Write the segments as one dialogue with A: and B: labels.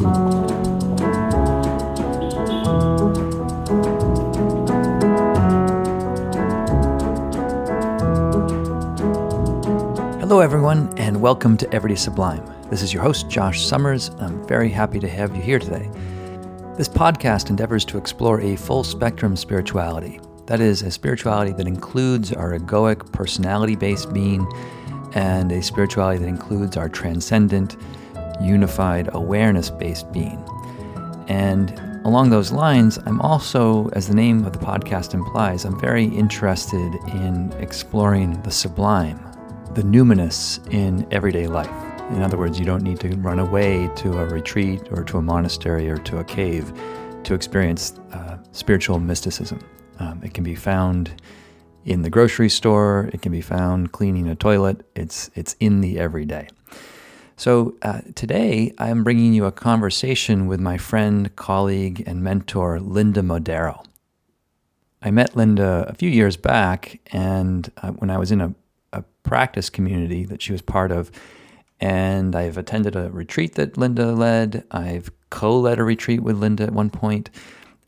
A: Hello, everyone, and welcome to Everyday Sublime. This is your host, Josh Summers. I'm very happy to have you here today. This podcast endeavors to explore a full spectrum spirituality. That is, a spirituality that includes our egoic, personality based being, and a spirituality that includes our transcendent, unified, awareness based being. And along those lines, I'm also, as the name of the podcast implies, I'm very interested in exploring the sublime the numinous in everyday life. In other words, you don't need to run away to a retreat or to a monastery or to a cave to experience uh, spiritual mysticism. Um, it can be found in the grocery store. It can be found cleaning a toilet. It's it's in the everyday. So uh, today I'm bringing you a conversation with my friend, colleague, and mentor Linda Modaro. I met Linda a few years back, and uh, when I was in a a practice community that she was part of. And I've attended a retreat that Linda led. I've co led a retreat with Linda at one point,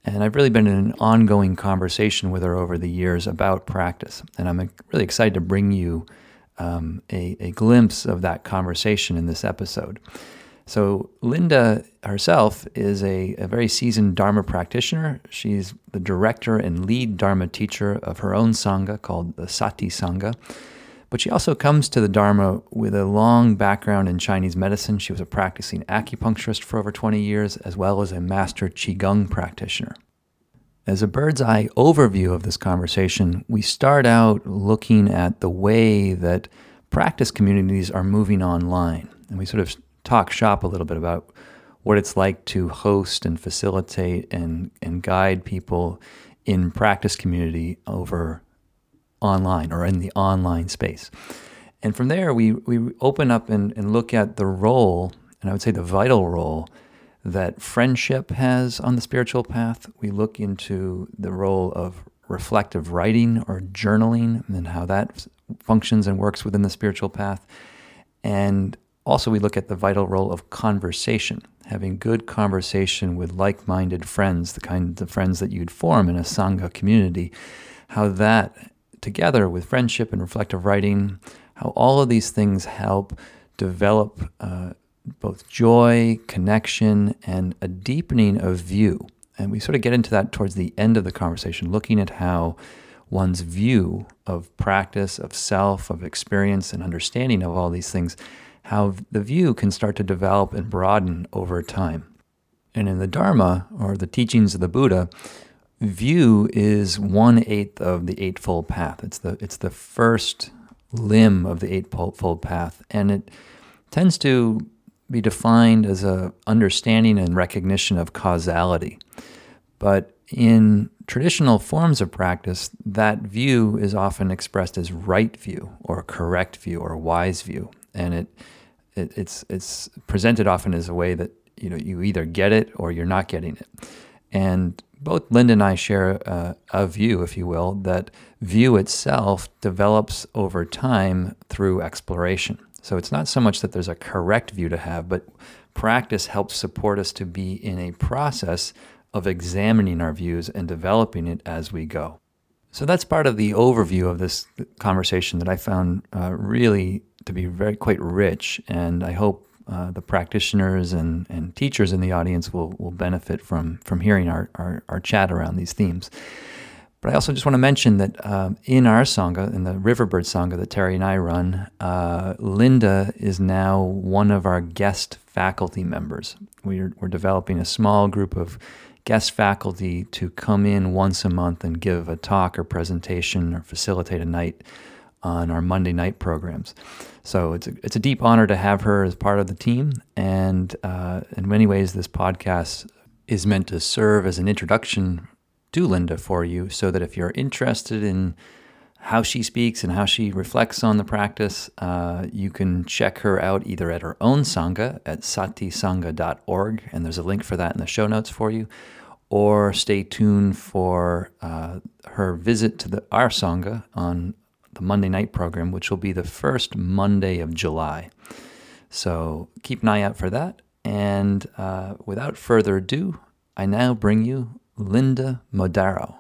A: And I've really been in an ongoing conversation with her over the years about practice. And I'm really excited to bring you um, a, a glimpse of that conversation in this episode. So, Linda herself is a, a, very seasoned Dharma practitioner. She's the director and lead Dharma teacher of her own Sangha called the Sati Sangha. But she also comes to the Dharma with a long background in Chinese medicine. She was a practicing acupuncturist for over 20 years, as well as a master Qigong practitioner. As a bird's eye overview of this conversation, we start out looking at the way that practice communities are moving online. And we sort of talk shop a little bit about what it's like to host and facilitate and, and guide people in practice community over online or in the online space. And from there, we, we open up and, and look at the role, and I would say the vital role that friendship has on the spiritual path. We look into the role of reflective writing or journaling and how that functions and works within the spiritual path. And also, we look at the vital role of conversation, having good conversation with like minded friends, the kind of friends that you'd form in a Sangha community, how that together with friendship and reflective writing, how all of these things help develop uh, both joy, connection, and a deepening of view. And we sort of get into that towards the end of the conversation, looking at how one's view of practice, of self, of experience, and understanding of all these things, how the view can start to develop and broaden over time. And in the Dharma, or the teachings of the Buddha, view is one eighth of the eightfold path. It's the it's the first limb of the eightfold path, and it tends to be defined as a understanding and recognition of causality. But in traditional forms of practice, that view is often expressed as right view or correct view or wise view, and it, it it's it's presented often as a way that you know you either get it or you're not getting it, and both Linda and I share uh, a view, if you will, that view itself develops over time through exploration. So it's not so much that there's a correct view to have, but practice helps support us to be in a process of examining our views and developing it as we go. So that's part of the overview of this conversation that I found uh, really to be very quite rich, and I hope uh, the practitioners and, and teachers in the audience will, will benefit from, from hearing our, our, our chat around these themes. But I also just want to mention that um, in our Sangha, in the Riverbird Sangha that Terry and I run, uh, Linda is now one of our guest faculty members. We're, we're developing a small group of guest faculty to come in once a month and give a talk or presentation or facilitate a night on our Monday night programs. So it's a, it's a deep honor to have her as part of the team. And uh, in many ways, this podcast is meant to serve as an introduction to Linda for you so that if you're interested in how she speaks and how she reflects on the practice, uh, you can check her out either at her own Sangha at satisangha.org, and there's a link for that in the show notes for you, or stay tuned for uh, her visit to the, our Sangha on the Monday night program, which will be the first Monday of July. So keep an eye out for that. And uh, without further ado, I now bring you Linda Modaro.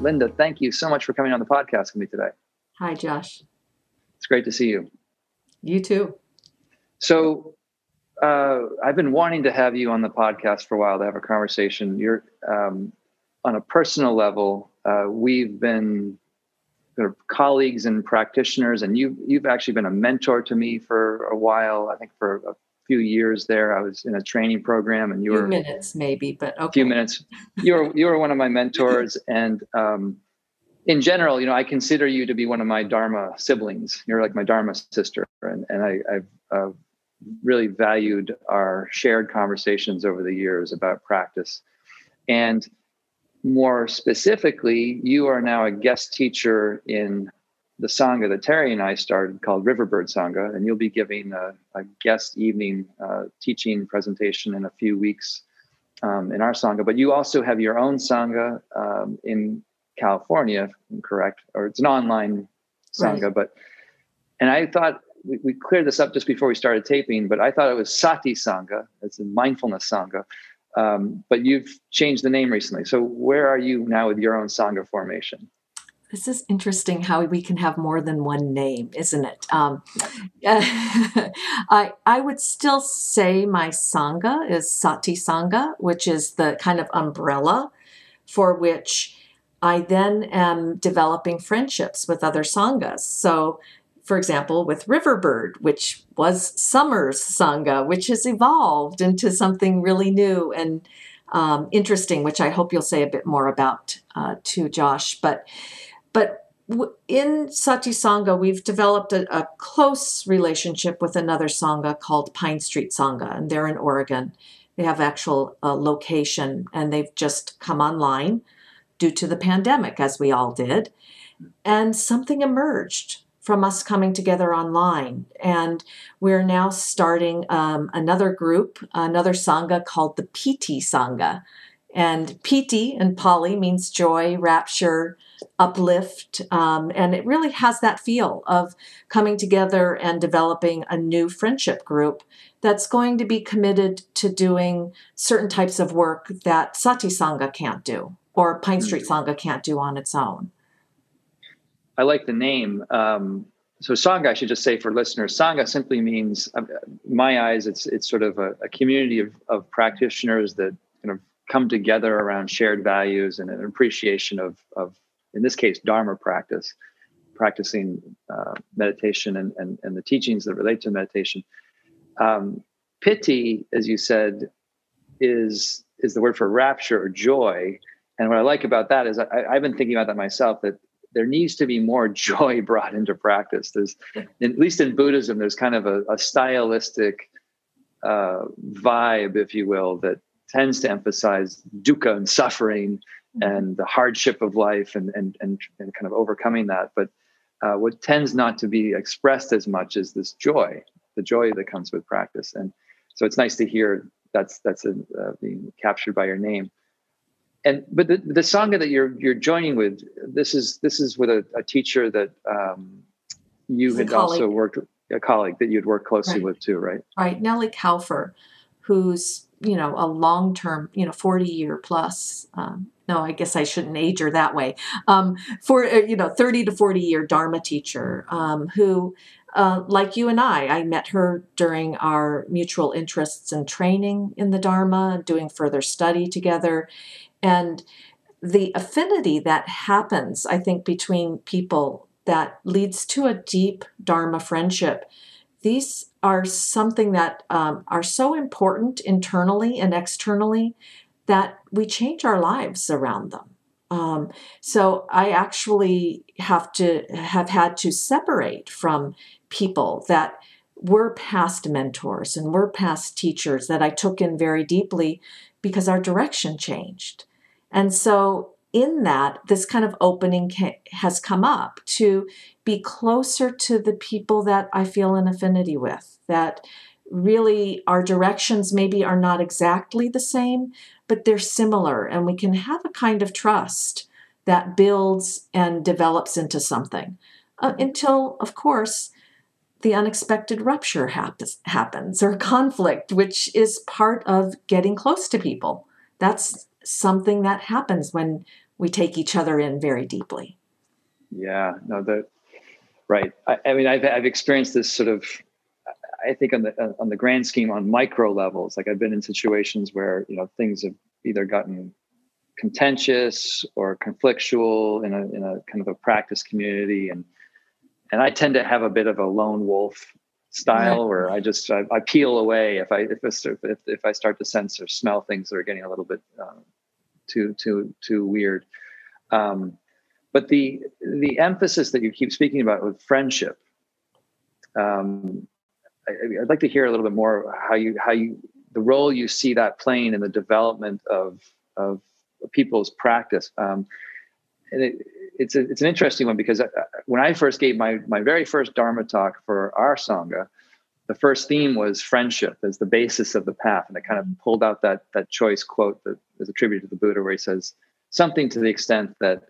A: Linda, thank you so much for coming on the podcast with me today.
B: Hi, Josh.
A: It's great to see you.
B: You too.
A: So, uh, I've been wanting to have you on the podcast for a while to have a conversation. You're um, on a personal level. Uh, we've been sort of colleagues and practitioners, and you you've actually been a mentor to me for a while. I think for a few years there, I was in a training program, and you
B: few
A: were
B: minutes maybe, but okay.
A: a few minutes. You were you were one of my mentors, and um, in general, you know, I consider you to be one of my Dharma siblings. You're like my Dharma sister, and and I, I've uh, really valued our shared conversations over the years about practice. And more specifically, you are now a guest teacher in the Sangha that Terry and I started called Riverbird Sangha, and you'll be giving a, a guest evening uh, teaching presentation in a few weeks um, in our Sangha. But you also have your own Sangha um, in California, correct, or it's an online Sangha.
B: Right.
A: But and I thought we, we cleared this up just before we started taping, but I thought it was Sati Sangha. It's a mindfulness Sangha. Um, but you've changed the name recently. So where are you now with your own Sangha formation?
B: This is interesting how we can have more than one name, isn't it? Um, I I would still say my sangha is Sati Sangha, which is the kind of umbrella for which I then am developing friendships with other sanghas. So, for example, with Riverbird, which was Summer's sangha, which has evolved into something really new and um, interesting, which I hope you'll say a bit more about uh, to Josh. But but in Sati Sangha, we've developed a, a, close relationship with another Sangha called Pine Street Sangha, and they're in Oregon. They have actual uh, location, and they've just come online due to the pandemic, as we all did. And something emerged from us coming together online. And we're now starting um, another group, another Sangha called the Piti Sangha. And Piti in Pali means joy, rapture, uplift. Um, and it really has that feel of coming together and developing a new friendship group that's going to be committed to doing certain types of work that Sati Sangha can't do or Pine Street
A: Hmm.
B: Sangha can't do on its own.
A: I like the name. Um, so Sangha, I should just say for listeners, Sangha simply means, uh, my eyes, it's it's sort of a, a community of, of practitioners that kind of come together around shared values and an appreciation of, of in this case, Dharma practice, practicing uh, meditation and, and, and the teachings that relate to meditation. Um, piti, as you said, is is the word for rapture or joy. And what I like about that is I, I've been thinking about that myself. That there needs to be more joy brought into practice. There's, at least in Buddhism, there's kind of a, a stylistic uh, vibe, if you will, that tends to emphasize dukkha and suffering and the hardship of life and and and, and kind of overcoming that. But uh, what tends not to be expressed as much is this joy, the joy that comes with practice. And so it's nice to hear that's that's a, uh, being captured by your name and but the, the sangha that you're you're joining with this is this is with a, a teacher that um, you
B: He's
A: had also worked a colleague that you'd worked closely
B: Right.
A: with too right
B: Right, Nelly Kaufer, who's you know a long term, you know, forty year plus. Um, no, I guess I shouldn't age her that way. Um, for uh, you know, thirty to forty year Dharma teacher, um, who, uh, like you and I, I met her during our mutual interests and training in the Dharma, doing further study together, and the affinity that happens, I think, between people that leads to a deep Dharma friendship. These are something that um, are so important internally and externally that we change our lives around them. Um, so I actually have to have had to separate from people that were past mentors and were past teachers that I took in very deeply because our direction changed. And so in that, this kind of opening ca- has come up to be closer to the people that I feel an affinity with, that really our directions maybe are not exactly the same, but they're similar, and we can have a kind of trust that builds and develops into something uh, until, of course, the unexpected rupture happens, happens or conflict, which is part of getting close to people. That's something that happens when we take each other in very deeply.
A: Yeah, no, that right. I, I mean, I've I've experienced this sort of. I think on the on the grand scheme, on micro levels, like I've been in situations where you know things have either gotten contentious or conflictual in a in a kind of a practice community, and and I tend to have a bit of a lone wolf style right. where I just I, I, peel away if I if, if if I start to sense or smell things that are getting a little bit uh, too too too weird. Um, but the the emphasis that you keep speaking about with friendship, um, I, would like to hear a little bit more how you how you the role you see that playing in the development of of people's practice. Um, and it, it's a, it's an interesting one because when I first gave my my very first Dharma talk for our sangha, the first theme was friendship as the basis of the path, and I kind of pulled out that that choice quote that is attributed to the Buddha, where he says something to the extent that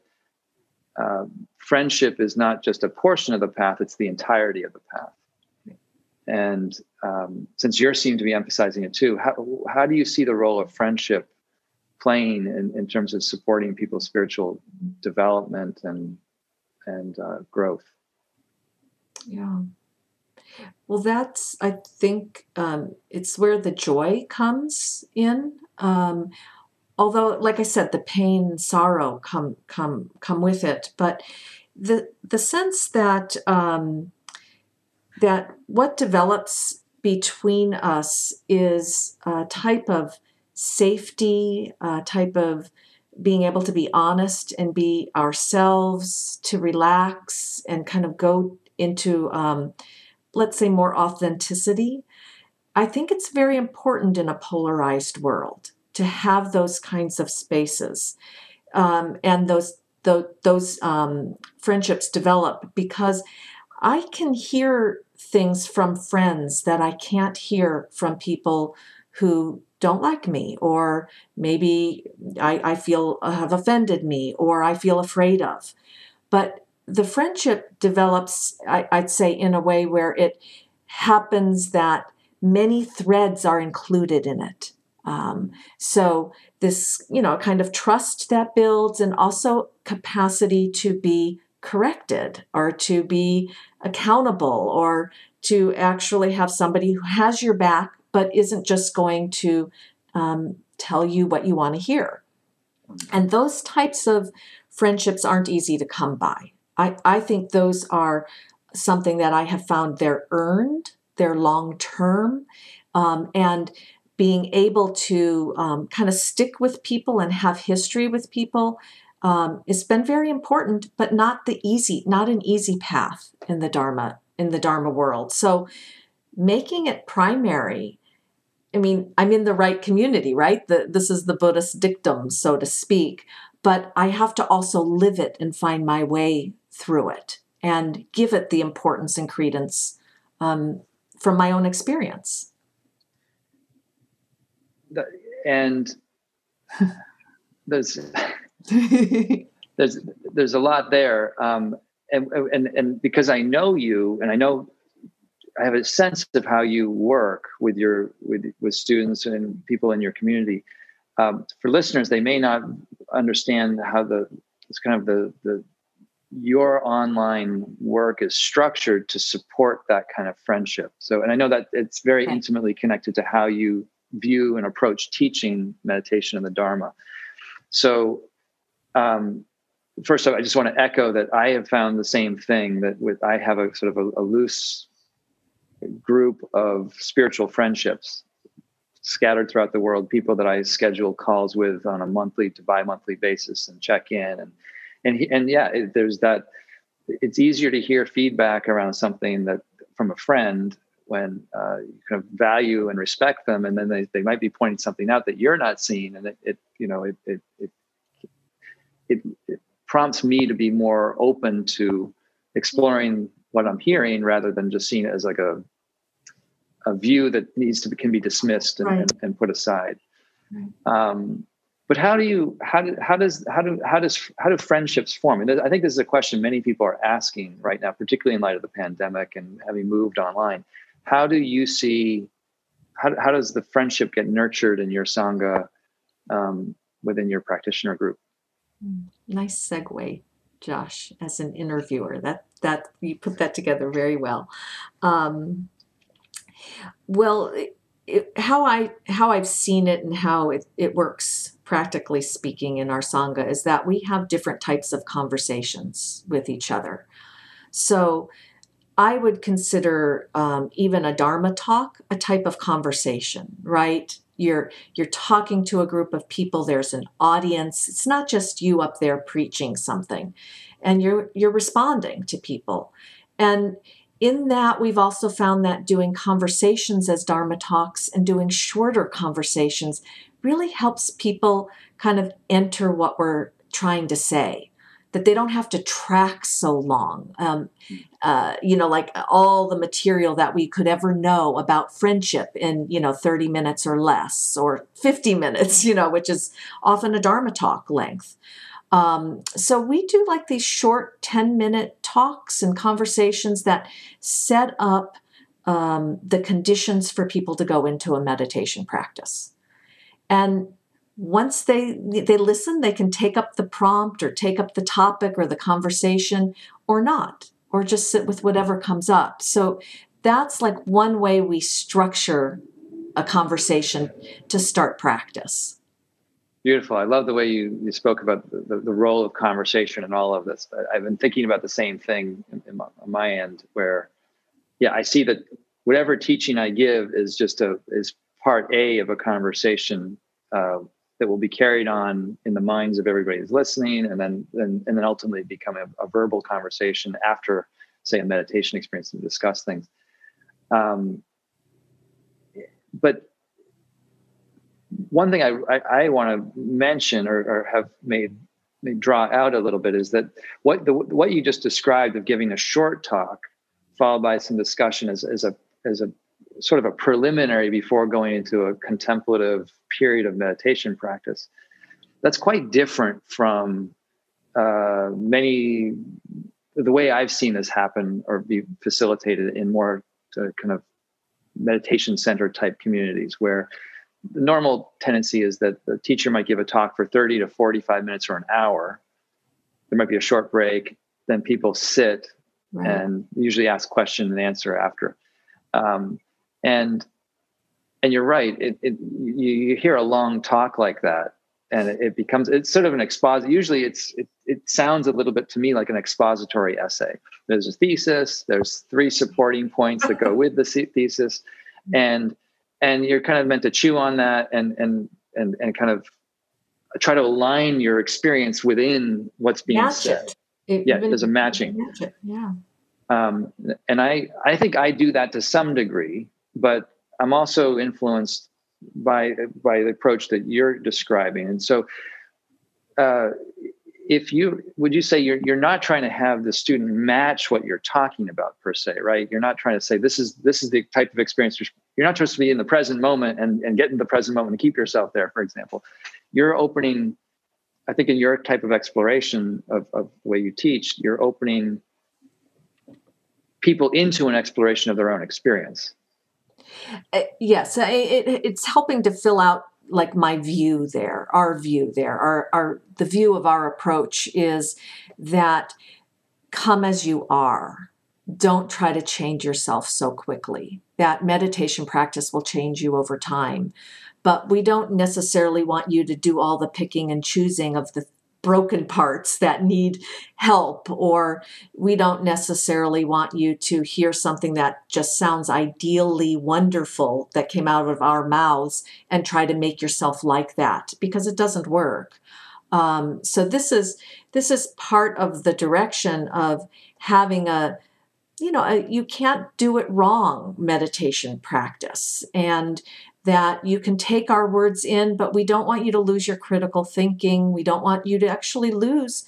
A: um, friendship is not just a portion of the path; it's the entirety of the path. And um, since you're seem to be emphasizing it too, how how do you see the role of friendship playing in, in terms of supporting people's spiritual development and and uh, growth.
B: Yeah. Well, that's I think um, it's where the joy comes in. Um, although, like I said, the pain sorrow come come come with it, but the the sense that um, that what develops between us is a type of safety, uh, type of being able to be honest and be ourselves, to relax and kind of go into, um, let's say, more authenticity. I think it's very important in a polarized world to have those kinds of spaces um, and those those, those um, friendships develop because I can hear things from friends that I can't hear from people who don't like me, or maybe I, I feel uh, have offended me, or I feel afraid of. But the friendship develops, I, I'd say, in a way where it happens that many threads are included in it. Um, so this, you know, kind of trust that builds, and also capacity to be corrected or to be accountable or to actually have somebody who has your back but isn't just going to um, tell you what you want to hear. And those types of friendships aren't easy to come by. I, I think those are something that I have found they're earned, they're long term, um, and being able to um, kind of stick with people and have history with people um, it's been very important, but not the easy, not an easy path in the Dharma in the Dharma world. So making it primary I mean, I'm in the right community, right? The, this is the Buddhist dictum, so to speak. But I have to also live it and find my way through it and give it the importance and credence um, from my own experience.
A: And there's there's there's a lot there, um, and and and because I know you and I know I have a sense of how you work with your with with students and people in your community. Um, for listeners, they may not understand how the it's kind of the the your online work is structured to support that kind of friendship. So, and I know that it's very okay. intimately connected to how you view and approach teaching meditation and the Dharma. So, um, first of all, I just want to echo that I have found the same thing that with I have a sort of a, a loose group of spiritual friendships scattered throughout the world, people that I schedule calls with on a monthly to bi-monthly basis and check in and and and yeah, it, there's that. It's easier to hear feedback around something that from a friend when uh, you kind of value and respect them, and then they, they might be pointing something out that you're not seeing, and it, it you know it it, it it it prompts me to be more open to exploring what I'm hearing rather than just seeing it as like a a view that needs to be, can be dismissed and, right. and, and, put aside. Right. Um, but how do you how do how does how do how does how do friendships form? And i think this is a question many people are asking right now particularly in light of the pandemic and having moved online. How do you see how, how does the friendship get nurtured in your sangha um, within your practitioner group?
B: Hmm, nice segue josh as an interviewer. That that you put that together very well. Um, well it, how I how I've seen it and how it, it works practically speaking in our sangha is that we have different types of conversations with each other. So I would consider um, even a dharma talk a type of conversation, right? You're you're talking to a group of people. There's an audience. It's not just you up there preaching something, and you're you're responding to people, and in that, we've also found that doing conversations as Dharma talks and doing shorter conversations really helps people kind of enter what we're trying to say. That they don't have to track so long. Um, uh, you know, like all the material that we could ever know about friendship in, you know, 30 minutes or less, or 50 minutes, you know, which is often a Dharma talk length. Um, so we do like these short 10 minute talks and conversations that set up um, the conditions for people to go into a meditation practice. And once they they listen, they can take up the prompt or take up the topic or the conversation or not, or just sit with whatever comes up. So that's like one way we structure a conversation to start practice.
A: Beautiful. I love the way you, you spoke about the, the, role of conversation and all of this. I've been thinking about the same thing in, in my, on my end, where, yeah, I see that whatever teaching I give is just a is part A of a conversation uh, that will be carried on in the minds of everybody who's listening, and then and, and then ultimately become a, a verbal conversation after, say, a meditation experience to discuss things. Um, but one thing I, I, I want to mention or, or have made, made, draw out a little bit is that what the, what you just described of giving a short talk followed by some discussion as, as a as a sort of a preliminary before going into a contemplative period of meditation practice that's quite different from uh, many the way I've seen this happen or be facilitated in more kind of meditation center type communities where the normal tendency is that the teacher might give a talk for 30 to 45 minutes or an hour. There might be a short break. Then people sit right. and usually ask question and answer after. Um, and and you're right. It, it you, you, hear a long talk like that, and it, it becomes it's sort of an exposit. Usually, it's it, it sounds a little bit to me like an expository essay. There's a thesis. There's three supporting points that go with the thesis, and and you're kind of meant to chew on that and and and and kind of try to align your experience within what's being Match said. Yeah, there's a matching. Match
B: yeah.
A: Um, and I I think I do that to some degree, but I'm also influenced by by the approach that you're describing, and so. Uh, if you would you say you're you're not trying to have the student match what you're talking about per se right? You're not trying to say this is this is the type of experience you're not supposed to be in the present moment and and get in the present moment and keep yourself there for example. You're opening i think in your type of exploration of, of the way you teach you're opening people into an exploration of their own experience
B: uh, yes it, it, it's helping to fill out like my view there, our view there, our, our the view of our approach is that come as you are. Don't try to change yourself so quickly. That meditation practice will change you over time. But we don't necessarily want you to do all the picking and choosing of the broken parts that need help, or we don't necessarily want you to hear something that just sounds ideally wonderful that came out of our mouths and try to make yourself like that because it doesn't work. Um, so this is this is part of the direction of having a you know a, you can't do it wrong meditation practice and that you can take our words in, but we don't want you to lose your critical thinking. We don't want you to actually lose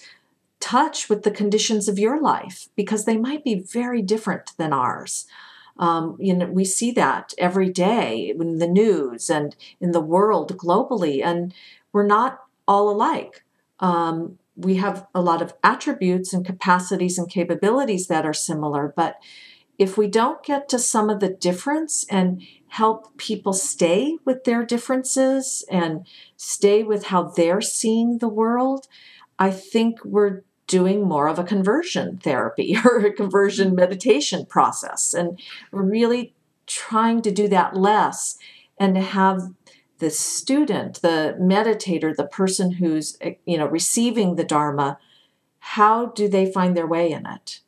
B: touch with the conditions of your life because they might be very different than ours. Um, you know, we see that every day in the news and in the world globally, and we're not all alike. Um, we have a lot of attributes and capacities and capabilities that are similar, but if we don't get to some of the difference and help people stay with their differences and stay with how they're seeing the world, I think we're doing more of a conversion therapy or a conversion meditation process. And we're really trying to do that less and to have the student, the meditator, the person who's you know receiving the Dharma, how do they find their way in it?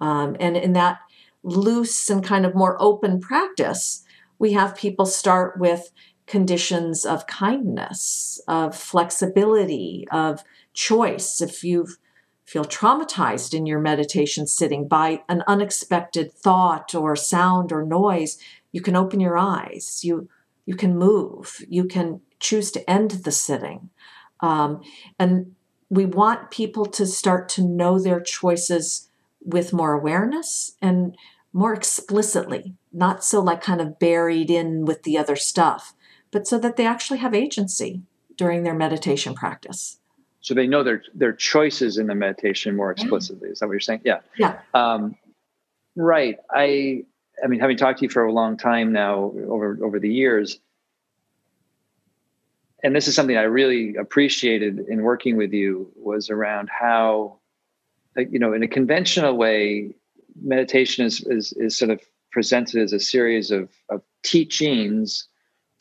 B: Um, and in that loose and kind of more open practice, we have people start with conditions of kindness, of flexibility, of choice. If you feel traumatized in your meditation sitting by an unexpected thought or sound or noise, you can open your eyes. You you can move. You can choose to end the sitting. Um, and we want people to start to know their choices with more awareness and more explicitly, not so like kind of buried in with the other stuff, but so that they actually have agency during their meditation practice.
A: So they know their their choices in the meditation more explicitly. Yeah. Is that what you're saying? Yeah.
B: Yeah. Um,
A: right. I I mean, having talked to you for a long time now over over the years, and this is something I really appreciated in working with you was around how, you know, in a conventional way, meditation is is, is sort of presented as a series of, of teachings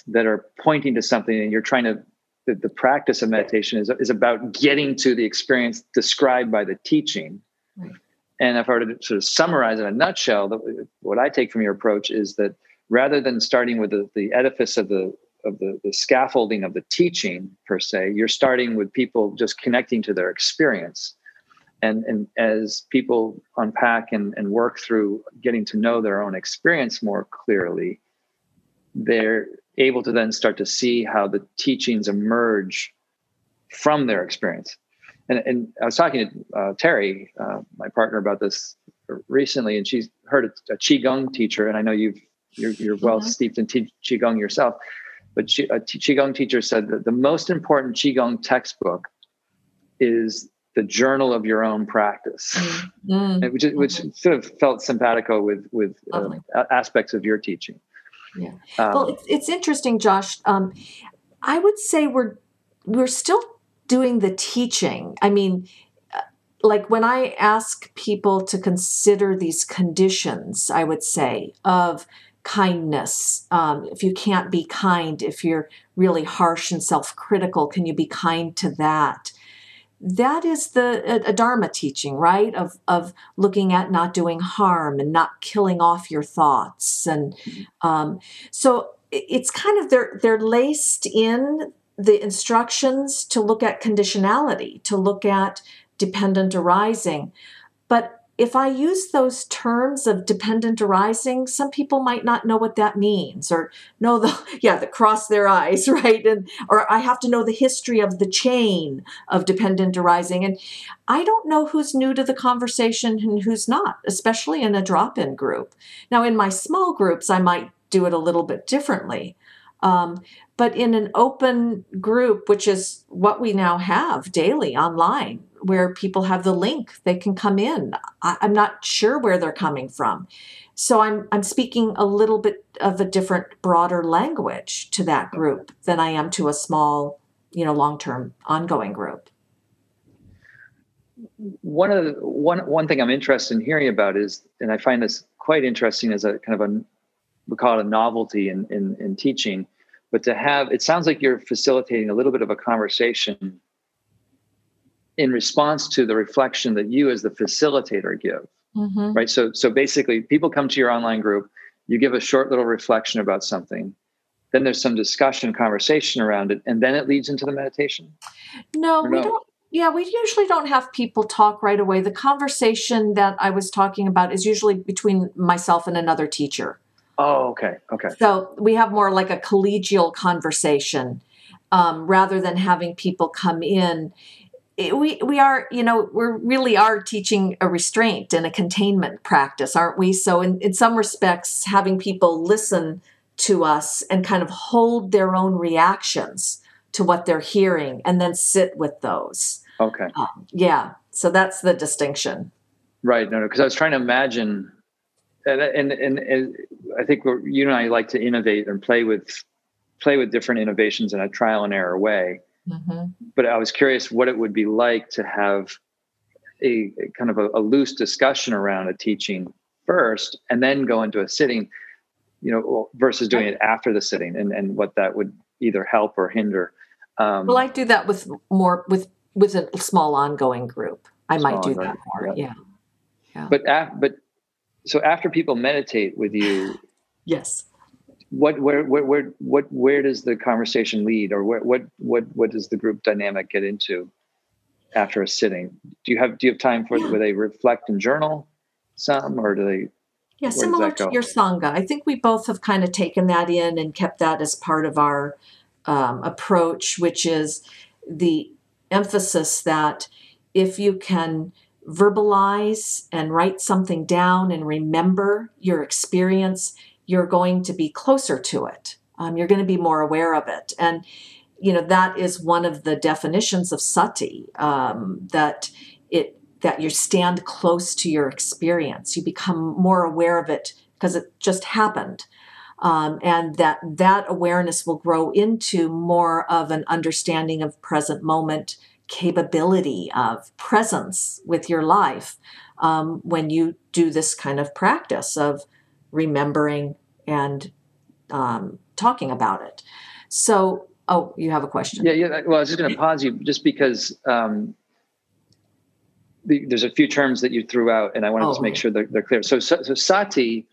A: that are pointing to something, and you're trying to the, the practice of meditation is, is about getting to the experience described by the teaching. Right. And if I were to sort of summarize in a nutshell, the, what I take from your approach is that rather than starting with the, the edifice of the of the, the scaffolding of the teaching per se, you're starting with people just connecting to their experience. And, and as people unpack and, and work through getting to know their own experience more clearly, they're able to then start to see how the teachings emerge from their experience and, and I was talking to uh, Terry, uh, my partner, about this recently, and she's heard a, a qigong teacher, and I know you've you're, you're well mm-hmm. steeped in t- qigong yourself, but she, a t- qigong teacher said that the most important qigong textbook is the journal of your own practice, mm-hmm. which which mm-hmm. sort of felt simpatico with with uh, aspects of your teaching.
B: Yeah. Um, well, it's, it's interesting, Josh. Um, I would say we're we're still doing the teaching. I mean, uh, like when I ask people to consider these conditions, I would say of kindness. Um, if you can't be kind, if you're really harsh and self critical, can you be kind to that? That is the a, a Dharma teaching, right? Of of looking at not doing harm and not killing off your thoughts, and um, so it's kind of they're they're laced in the instructions to look at conditionality, to look at dependent arising. But if I use those terms of dependent arising, some people might not know what that means or know the, yeah, the cross their eyes, right? And, or I have to know the history of the chain of dependent arising. And I don't know who's new to the conversation and who's not, especially in a drop in group. Now, in my small groups, I might do it a little bit differently. Um, but in an open group, which is what we now have daily online, where people have the link, they can come in. I, am not sure where they're coming from. So I'm I'm speaking a little bit of a different, broader language to that group than I am to a small, you know, long-term ongoing group.
A: One of the, one one thing I'm interested in hearing about is, and I find this quite interesting as a kind of a we call it a novelty in, in, in teaching, but to have it sounds like you're facilitating a little bit of a conversation in response to the reflection that you as the facilitator give. Mm-hmm. Right. So so basically people come to your online group, you give a short little reflection about something. Then there's some discussion, conversation around it, and then it leads into the meditation.
B: No, we don't yeah, we usually don't have people talk right away. The conversation that I was talking about is usually between myself and another teacher.
A: Oh, okay. Okay.
B: So we have more like a collegial conversation um, rather than having people come in. It, we we are you know we really are teaching a restraint and a containment practice, aren't we? So in in some respects, having people listen to us and kind of hold their own reactions to what they're hearing and then sit with those.
A: Okay.
B: Um, yeah. So that's the distinction.
A: Right. No, no. Because I was trying to imagine, and, and and, and I think you and I like to innovate and play with play with different innovations in a trial and error way. Mm-hmm. But I was curious what it would be like to have a, a kind of a, a, loose discussion around a teaching first, and then go into a sitting. You know, versus doing it after the sitting, and and what that would either help or hinder.
B: Um, well, I do that with more with with a small ongoing group. I might do that more. Yeah.
A: yeah. But af- but so after people meditate with you,
B: yes.
A: What where where where what where does the conversation lead, or where, what what what does the group dynamic get into after a sitting? Do you have do you have time for yeah. where they reflect and journal some, or do they?
B: Yeah, similar to your sangha. I think we both have kind of taken that in and kept that as part of our um, approach, which is the emphasis that if you can verbalize and write something down and remember your experience, you're going to be closer to it. Um, you're going to be more aware of it. And, you know, that is one of the definitions of sati, um, that it that you stand close to your experience. You become more aware of it because it just happened. Um, and that that awareness will grow into more of an understanding of present moment capability of presence with your life um, when you do this kind of practice of remembering and um, talking about it. So, oh, you have a question?
A: Yeah, yeah. Well, I was just going to pause you just because um, the, there's a few terms that you threw out, and I wanted oh. to make sure they're, they're clear. So, so, so, sati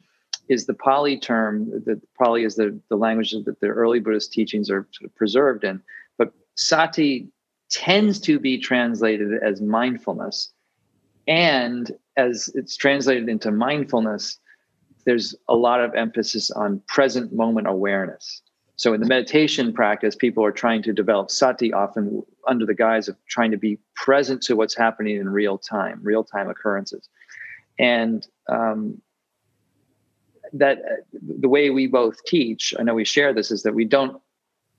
A: is the Pali term. The Pali is the the language that the early Buddhist teachings are sort of preserved in. But sati tends to be translated as mindfulness. And as it's translated into mindfulness, there's a lot of emphasis on present moment awareness. So in the meditation practice, people are trying to develop sati often under the guise of trying to be present to what's happening in real time, real time occurrences. And um, that the way we both teach, I know we share this, is that we don't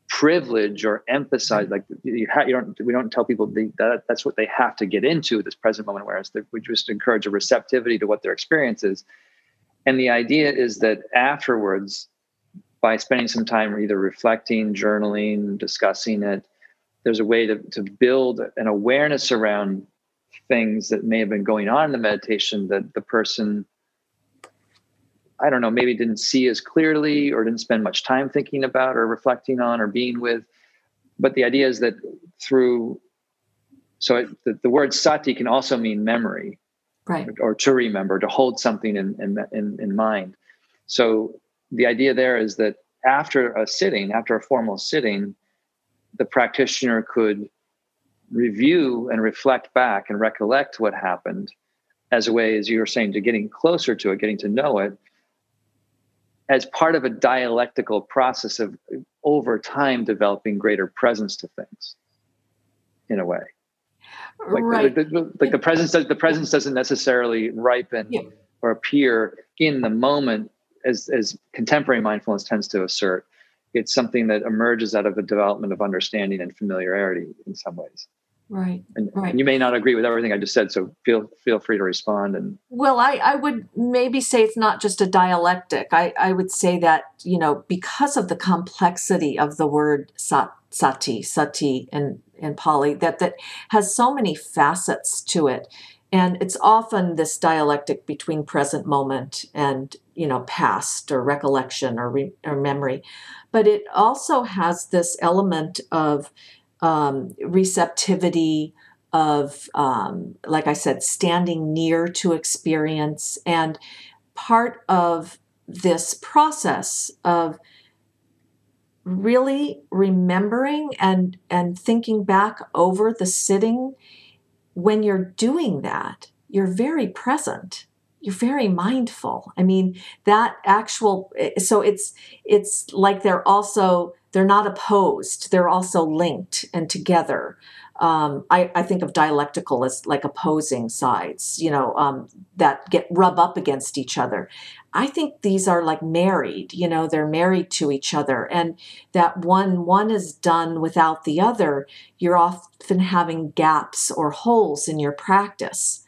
A: privilege or emphasize like you, ha- you don't we don't tell people the, that that's what they have to get into this present moment awareness we just encourage a receptivity to what their experience is and the idea is that afterwards by spending some time either reflecting journaling discussing it there's a way to, to build an awareness around things that may have been going on in the meditation that the person I don't know, maybe didn't see as clearly or didn't spend much time thinking about or reflecting on or being with. But the idea is that through, so it, the, the word sati can also mean memory,
B: right?
A: Or to remember, to hold something in, in, in, in mind. So the idea there is that after a sitting, after a formal sitting, the practitioner could review and reflect back and recollect what happened as a way, as you were saying, to getting closer to it, getting to know it, as part of a dialectical process of over time developing greater presence to things in a way like
B: right.
A: the, the, like the presence does the presence doesn't necessarily ripen yeah. or appear in the moment as as contemporary mindfulness tends to assert it's something that emerges out of a development of understanding and familiarity in some ways
B: Right.
A: And,
B: right.
A: and you may not agree with everything I just said, so feel feel free to respond. And
B: well, I, I would maybe say it's not just a dialectic. I, I would say that you know because of the complexity of the word sat, sati, sati, and in Pali, that that has so many facets to it, and it's often this dialectic between present moment and you know past or recollection or re, or memory, but it also has this element of um, receptivity of, um, like I said, standing near to experience. And part of this process of really remembering and and thinking back over the sitting. When you're doing that you're very present. You're very mindful. I mean that actual eh, so it's it's like they're also they're not opposed. They're also linked and together um, I, I, think of dialectical as like opposing sides, you know, um, that get rub up against each other. I think these are like married, you know, they're married to each other, and that one one is done without the other. You're often having gaps or holes in your practice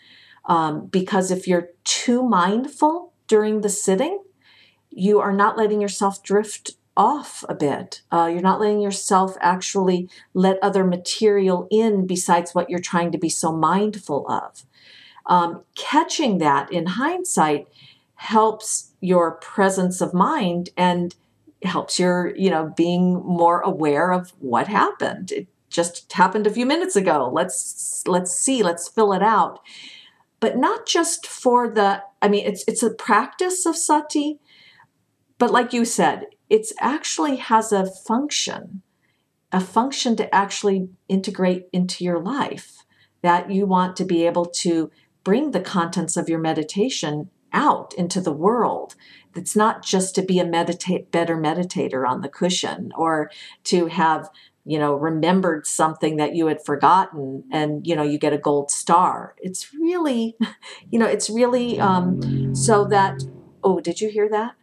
B: um, because if you're too mindful during the sitting, you are not letting yourself drift off a bit. Uh, you're not letting yourself actually let other material in besides what you're trying to be so mindful of. Um, catching that in hindsight helps your presence of mind and helps your, you know, being more aware of what happened. It just happened a few minutes ago. Let's let's see. Let's fill it out. But not just for the. I mean, it's it's a practice of sati, but like you said, it actually has a function, a function to actually integrate into your life that you want to be able to bring the contents of your meditation out into the world. It's not just to be a meditate better meditator on the cushion or to have you know remembered something that you had forgotten and you know you get a gold star it's really you know it's really um so that oh did you hear that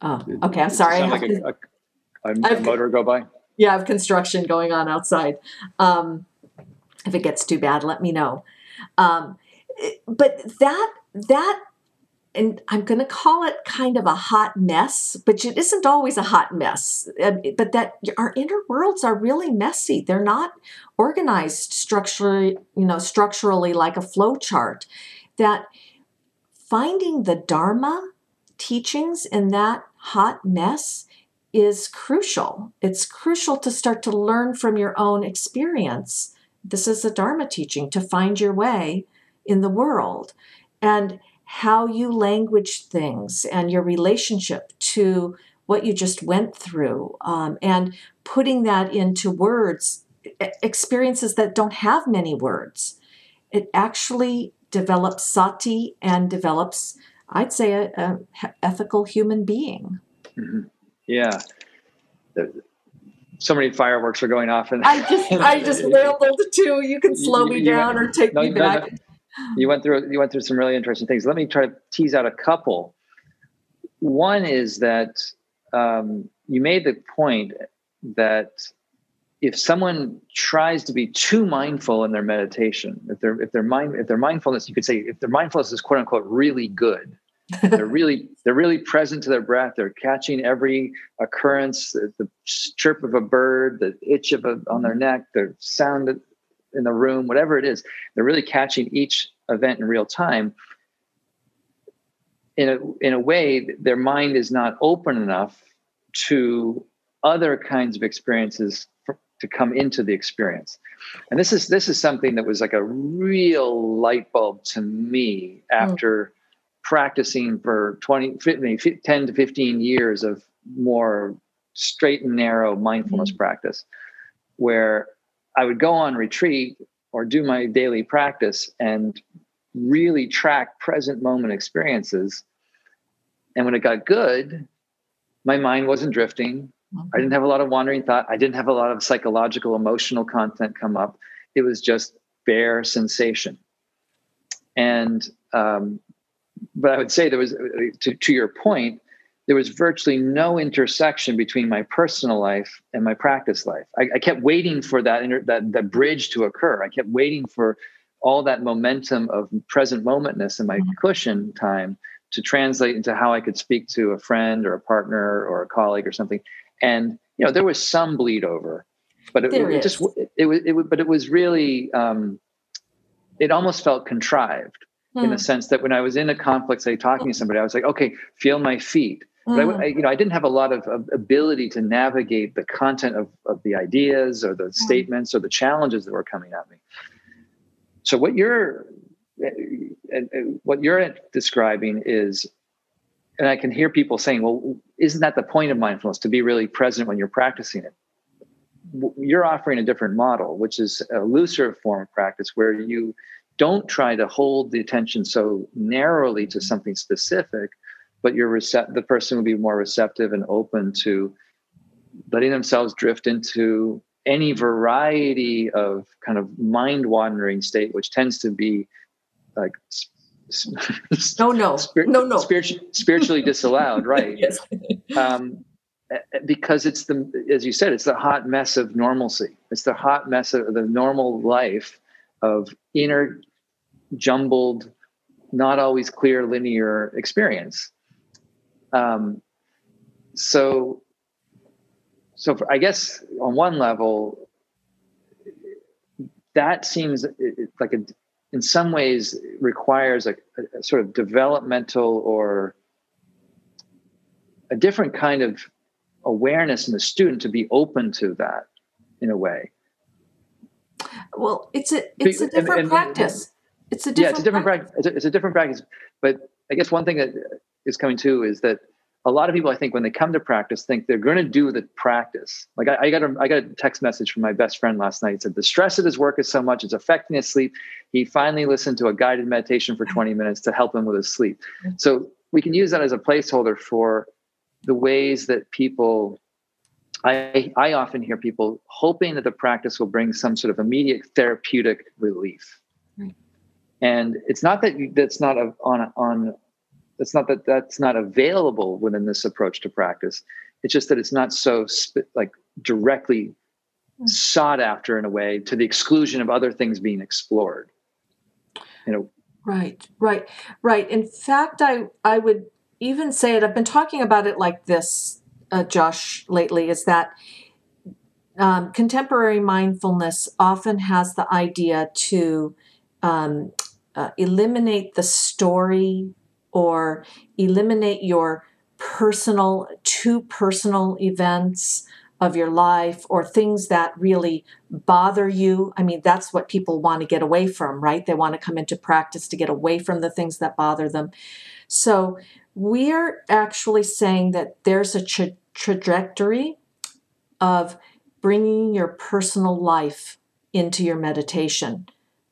B: Oh, okay. I'm sorry.
A: Like a, a, a motor go by.
B: Yeah, I have construction going on outside. Um, if it gets too bad, let me know. Um, but that that and I'm going to call it kind of a hot mess, but it isn't always a hot mess. Uh, but that our inner worlds are really messy. They're not organized structurally, you know, structurally like a flow chart. That finding the dharma teachings in that hot mess is crucial. It's crucial to start to learn from your own experience. This is a Dharma teaching to find your way in the world and how you language things and your relationship to what you just went through um, and putting that into words, experiences that don't have many words. It actually develops sati and develops I'd say a, a ethical human being.
A: Mm-hmm. Yeah. So many fireworks are going off, and
B: I just I just rambled too. You can slow you, me you down went, or take no, me back. No,
A: you went through you went through some really interesting things. Let me try to tease out a couple. One is that um, you made the point that if someone tries to be too mindful in their meditation, if they're if their mind if their mindfulness, you could say if their mindfulness is quote unquote really good, they're really they're really present to their breath. They're catching every occurrence, the chirp of a bird, the itch of a on their neck, the sound in the room, whatever it is. They're really catching each event in real time. In a in a way, their mind is not open enough to other kinds of experiences to come into the experience and this is this is something that was like a real light bulb to me hmm. after. Practicing for 20 10 to 15 years of more straight and narrow mindfulness mm. practice where i would go on retreat or do my daily practice and really track present moment experiences and when it got good my mind wasn't drifting I didn't have a lot of wandering thought. I didn't have a lot of psychological, emotional content come up. It was just bare sensation. And, um, but I would say there was, to, to your point, there was virtually no intersection between my personal life and my practice life. I, I kept waiting for that, inter, that that bridge to occur. I kept waiting for all that momentum of present momentness in my mm-hmm. cushion time to translate into how I could speak to a friend or a partner or a colleague or something and you know there was some bleed over but it, it just it, it was it, but it was really um, it almost felt contrived mm. in the hmm. sense that when I was in a conflict, say talking to somebody, I was like, okay, feel my feet. But I, hmm. I, you know, I didn't have a lot of, of ability to navigate the content of, of the ideas or the mm. statements or the challenges that were coming at me. So what you're uh, what you're describing is and I can hear people saying, well, isn't that the point of mindfulness to be really present when you're practicing it? You're offering a different model, which is a looser form of practice where you don't try to hold the attention so narrowly to something specific, but you're recept- the person will be more receptive and open to letting themselves drift into any variety of kind of mind wandering state, which tends to be like
B: no, no, spirit, no, no,
A: spiritually, spiritually disallowed, right? yes. Um, because it's the, as you said, it's the hot mess of normalcy. It's the hot mess of the normal life of inner, jumbled, not always clear, linear experience. Um, so, so for, I guess on one level, that seems like a in some ways requires a, a, sort of developmental or a different kind of awareness in the student to be open to that in a way
B: well it's a it's a different and, and, practice it's a different
A: yeah it's a different practice, practice. It's, a, it's a different practice but i guess one thing that is coming too is that a lot of people, I think, when they come to practice, think they're going to do the practice. Like I, I, got a, I got a text message from my best friend last night. He said the stress of his work is so much it's affecting his sleep. He finally listened to a guided meditation for 20 minutes to help him with his sleep. So we can use that as a placeholder for the ways that people. I, I often hear people hoping that the practice will bring some sort of immediate therapeutic relief. Right. And it's not that that's not a, on on it's not that that's not available within this approach to practice. It's just that it's not so sp- like directly mm. sought after in a way to the exclusion of other things being explored. You know.
B: Right, right, right. In fact, I I would even say it. I've been talking about it like this, uh, Josh, lately. Is that um, contemporary mindfulness often has the idea to um, uh, eliminate the story or eliminate your personal, too personal events of your life or things that really bother you. I mean, that's what people want to get away from, right? They want to come into practice to get away from the things that bother them. So, we're actually saying that there's a tra- trajectory of bringing your personal life into your meditation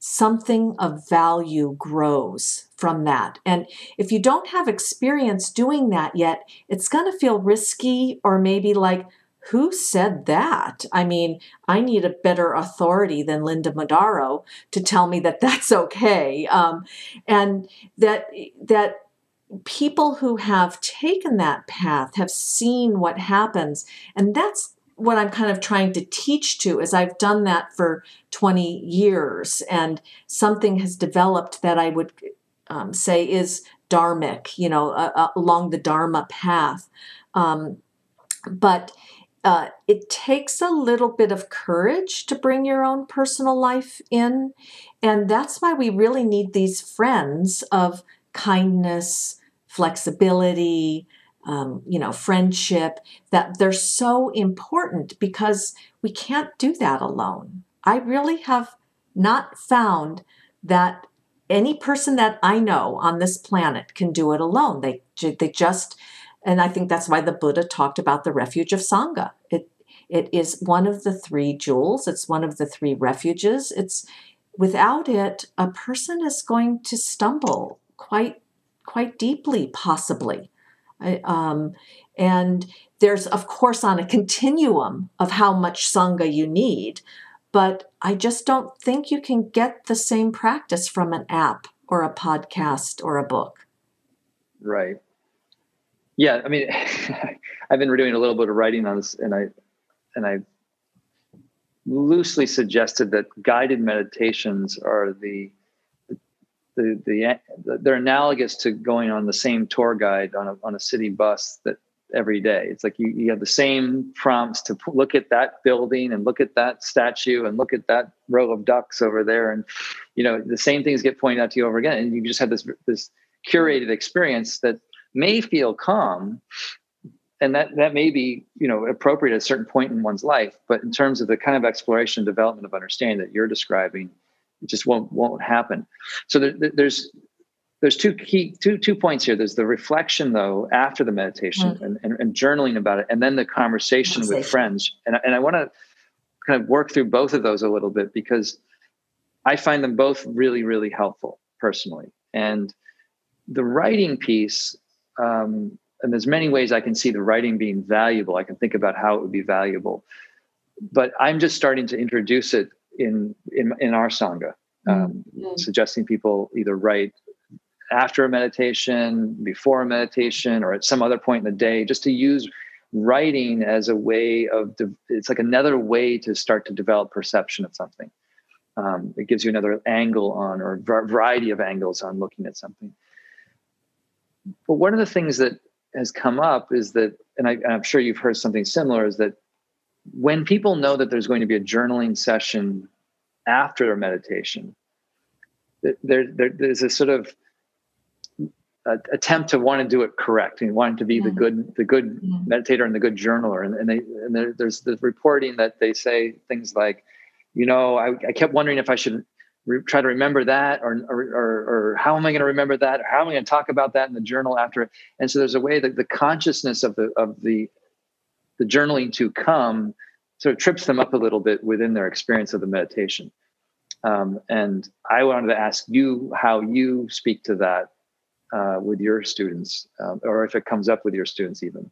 B: something of value grows from that. And if you don't have experience doing that yet, it's going to feel risky or maybe like, who said that? I mean, I need a better authority than Linda Modaro to tell me that that's okay. Um, and that that people who have taken that path have seen what happens, and that's what I'm kind of trying to teach to is I've done that for 20 years and something has developed that I would um, say is dharmic, you know, uh, uh, along the dharma path. Um, but uh, it takes a little bit of courage to bring your own personal life in. And that's why we really need these friends of kindness, flexibility, um, you know, friendship, that they're so important because we can't do that alone. I really have not found that any person that I know on this planet can do it alone. They they just, and I think that's why the Buddha talked about the refuge of sangha. It it is one of the three jewels. It's one of the three refuges. It's without it, a person is going to stumble quite quite deeply, possibly. Um, and there's, of course, on a continuum of how much Sangha you need, but I just don't think you can get the same practice from an app or a podcast or a book.
A: Right. Yeah, I mean, I've been doing a little bit of writing on this, and I, and I loosely suggested that guided meditations are the the, the they're analogous to going on the same tour guide on a on a city bus that every day. It's like you, you have the same prompts to look at that building and look at that statue and look at that row of ducks over there, and you know the same things get pointed out to you over again, and you just have this this curated experience that may feel calm. And that that may be you know appropriate at a certain point in one's life. But in terms of the kind of exploration and development of understanding that you're describing it just won't won't happen. So there, there's there's two key two two points here. There's the reflection though after the meditation mm-hmm. and, and, and, journaling about it, and then the conversation, conversation. with friends. And and I want to kind of work through both of those a little bit because I find them both really really helpful personally. And the writing piece. Um, and there's many ways I can see the writing being valuable. I can think about how it would be valuable. but I'm just starting to introduce it in in, in our sangha, um, mm-hmm. suggesting people either write after a meditation, before a meditation, or at some other point in the day, just to use writing as a way of de- it's like another way to start to develop perception of something. Um, it gives you another angle on, or a variety of angles on looking at something. But one of the things that has come up is that, and, I, and I'm sure you've heard something similar, is that when people know that there's going to be a journaling session after their meditation, there, there, there's a sort of attempt to want to do it correct and want to be yeah. the good the good yeah. meditator and the good journaler and, and they and there, there's the reporting that they say things like you know i, I kept wondering if i should re- try to remember that or, or, or, or how am i going to remember that or how am i going to talk about that in the journal after and so there's a way that the consciousness of the of the the journaling to come sort of trips them up a little bit within their experience of the meditation um, and i wanted to ask you how you speak to that uh, with your students, um, or if it comes up with your students even?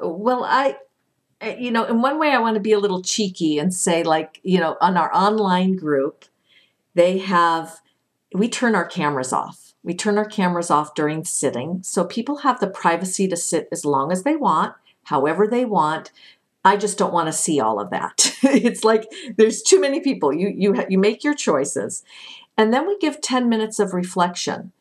B: Well, I, you know, in one way, I want to be a little cheeky and say, like, you know, on our online group, they have, we turn our cameras off. We turn our cameras off during sitting. So people have the privacy to sit as long as they want, however they want. I just don't want to see all of that. it's like there's too many people. You you you make your choices. And then we give 10 minutes of reflection.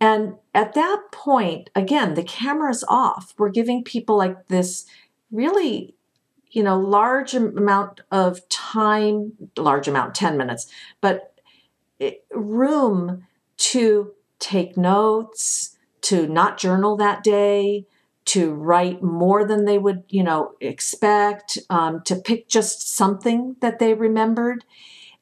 B: And at that point, again, the camera's off. We're giving people like this really, you know, large amount of time, large amount, 10 minutes, but eh, room to take notes, to not journal that day, to write more than they would, you know, expect, um, to pick just something that they remembered.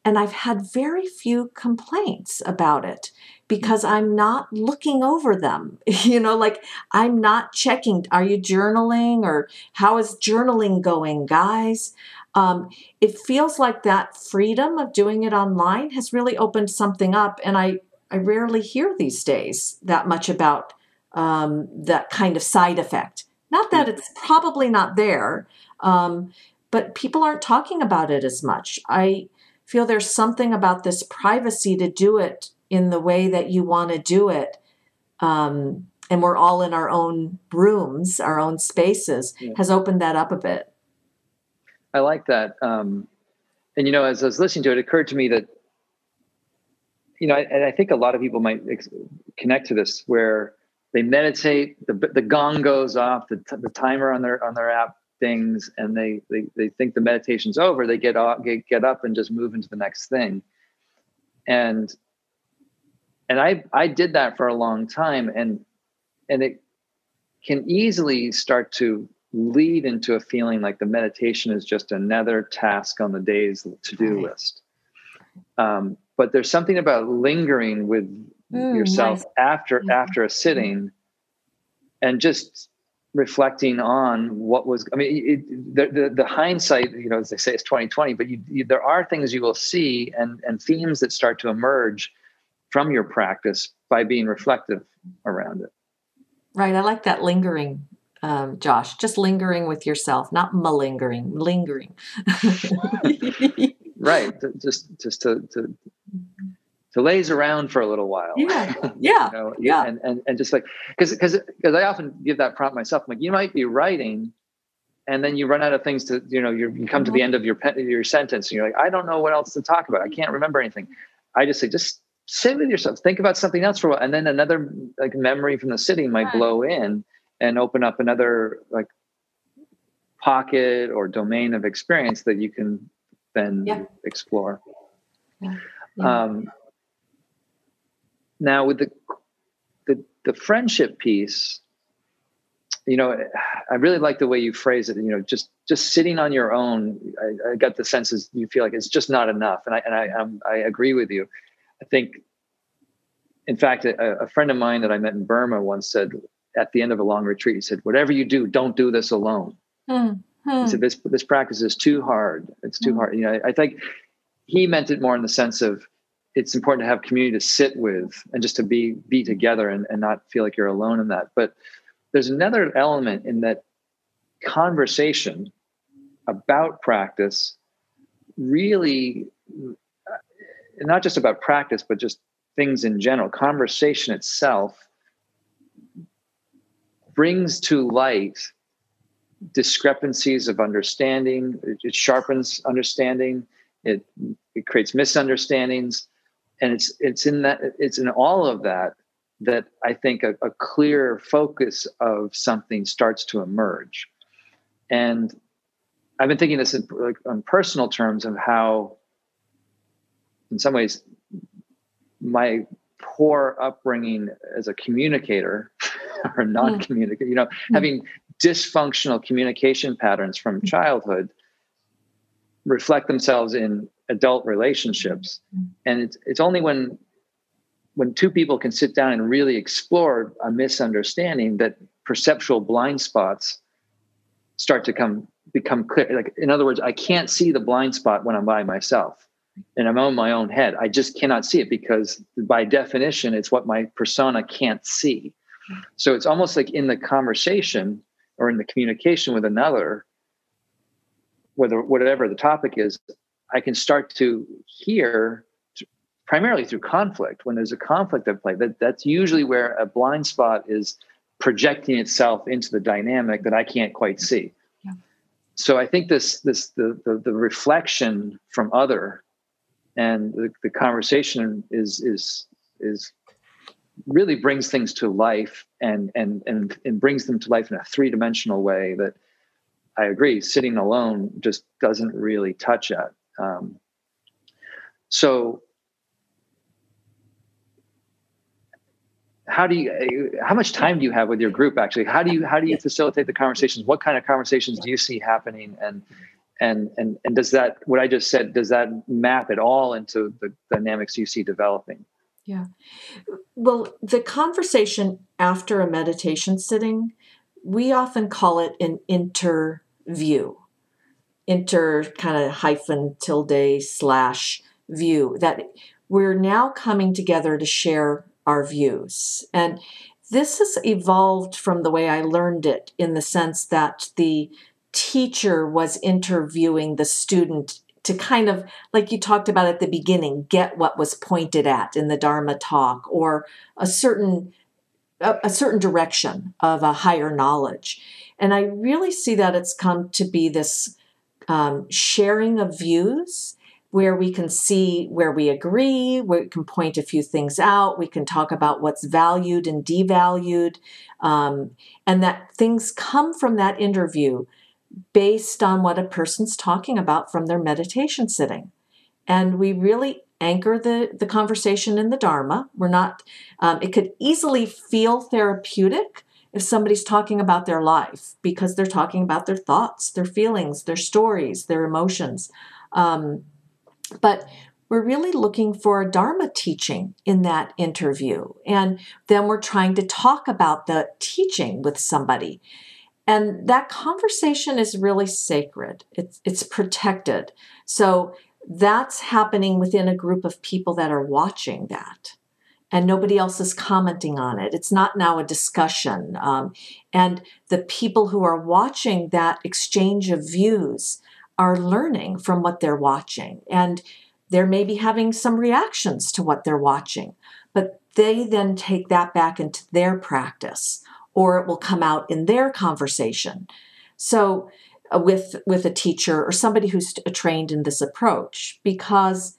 B: And I've had very few complaints about it because I'm not looking over them. You know, like I'm not checking, are you journaling or how is journaling going, guys? Um, it feels like that freedom of doing it online has really opened something up. And I, I rarely hear these days that much about um, that kind of side effect. Not that it's probably not there, um, but people aren't talking about it as much. I feel there's something about this privacy to do it in the way that you want to do it um, and we're all in our own rooms our own spaces yeah. has opened that up a bit
A: i like that um, and you know as i was listening to it, it occurred to me that you know and i think a lot of people might ex- connect to this where they meditate the, the gong goes off the, t- the timer on their on their app things and they, they they think the meditation's over they get off get, get up and just move into the next thing and and I I did that for a long time, and and it can easily start to lead into a feeling like the meditation is just another task on the day's to-do right. list. Um, but there's something about lingering with mm, yourself nice. after mm-hmm. after a sitting, and just reflecting on what was i mean it, the, the, the hindsight you know as they say it's 2020 but you, you, there are things you will see and and themes that start to emerge from your practice by being reflective around it.
B: Right. I like that lingering, um, Josh. Just lingering with yourself, not malingering, lingering.
A: right. Just just to, to to laze around for a little while.
B: Yeah. Yeah.
A: you know,
B: yeah.
A: And, and and just like because because because I often give that prompt myself. I'm like, you might be writing and then you run out of things to you know you come to the end of your your sentence and you're like i don't know what else to talk about i can't remember anything i just say just sit with yourself think about something else for a while and then another like memory from the city might blow in and open up another like pocket or domain of experience that you can then yeah. explore yeah. Yeah. Um, now with the, the the friendship piece you know i really like the way you phrase it you know just just sitting on your own i, I got the senses you feel like it's just not enough and i and i um, i agree with you I think, in fact, a, a, friend of mine that I met in Burma once said at the end of a long retreat, he said, "Whatever you do, don't do this alone." Mm-hmm. He said, "This this practice is too hard. It's too mm-hmm. hard." You know, I, I think he meant it more in the sense of it's important to have community to sit with and just to be be together and, and not feel like you're alone in that. But there's another element in that conversation about practice really uh, not just about practice, but just things in general, conversation itself brings to light discrepancies of understanding, it, sharpens understanding, it, it creates misunderstandings. And it's it's in that it's in all of that that I think a, a clear focus of something starts to emerge. And I've been thinking this in, like, on personal terms of how in some ways, my poor upbringing as a communicator or non-communicator, you know, mm. having dysfunctional communication patterns from mm. childhood reflect themselves in adult relationships. Mm. And it's it's only when when two people can sit down and really explore a misunderstanding that perceptual blind spots start to come become clear. Like in other words, I can't see the blind spot when I'm by myself and I'm on my own head. I just cannot see it because by definition, it's what my persona can't see. So it's almost like in the conversation or in the communication with another, whether whatever the topic is, I can start to hear primarily through conflict. When there's a conflict at play, that, that's usually where a blind spot is projecting itself into the dynamic that I can't quite mm-hmm. see. Yeah. So I think this this the, the the reflection from other and the, the conversation is is is really brings things to life and and and and brings them to life in a three-dimensional way that I agree sitting alone just doesn't really touch at. Um, so how do you how much time do you have with your group actually? How do you how do you facilitate the conversations? What kind of conversations do you see happening? And and and and does that what i just said does that map at all into the dynamics you see developing?
B: Yeah. Well the conversation after a meditation sitting we often call it an interview inter kind of hyphen tilde slash view that we're now coming together to share our views. And this has evolved from the way I learned it in the sense that the teacher was interviewing the student to kind of like you talked about at the beginning get what was pointed at in the dharma talk or a certain a, a, certain direction of a higher knowledge. And i really see that it's come to be this um, sharing of views where we can see where we agree, where we can point a few things out, we can talk about what's valued and devalued, um, and that things come from that interview based on what a person's talking about from their meditation sitting. And we really anchor the, the conversation in the Dharma. We're not, um, it could easily feel therapeutic if somebody's talking about their life because they're talking about their thoughts, their feelings, their stories, their emotions. Um, but we're really looking for a Dharma teaching in that interview. And then we're trying to talk about the teaching with somebody. And that conversation is really sacred. It's it's protected. So that's happening within a group of people that are watching that and nobody else is commenting on it. It's not now a discussion. Um, and the people who are watching that exchange of views are learning from what they're watching. And they're maybe having some reactions to what they're watching, but they then take that back into their practice or it will come out in their conversation. So, uh, with with a teacher or somebody who's trained in this approach, because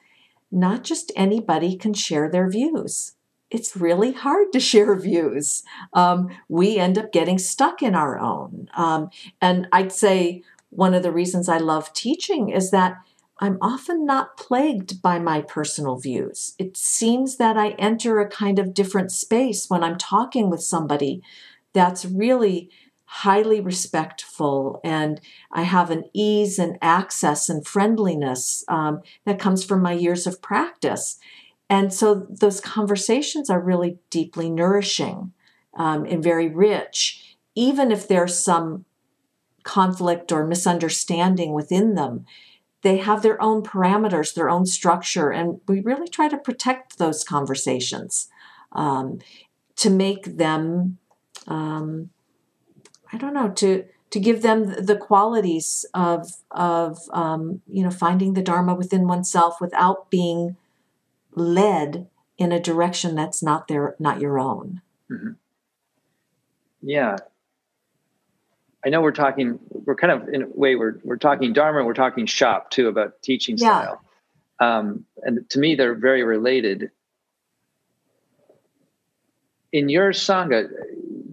B: not just anybody can share their views. It's really hard to share views. Um, we end up getting stuck in our own. Um, and I'd say one of the reasons I love teaching is that I'm often not plagued by my personal views. It seems that I enter a kind of different space when I'm talking with somebody that's really highly respectful and I have an ease and access and friendliness um, that comes from my years of practice. And so those conversations are really deeply nourishing um, and very rich, even if there's some conflict or misunderstanding within them. They have their own parameters, their own structure, and we really try to protect those conversations um, to make them um, I don't know, to to give them the qualities of of um, you know finding the dharma within oneself without being led in a direction that's not their not your own
A: mm-hmm. yeah i know we're talking we're kind of in a way we're we're talking dharma we're talking shop too about teaching style yeah. um, and to me they're very related in your sangha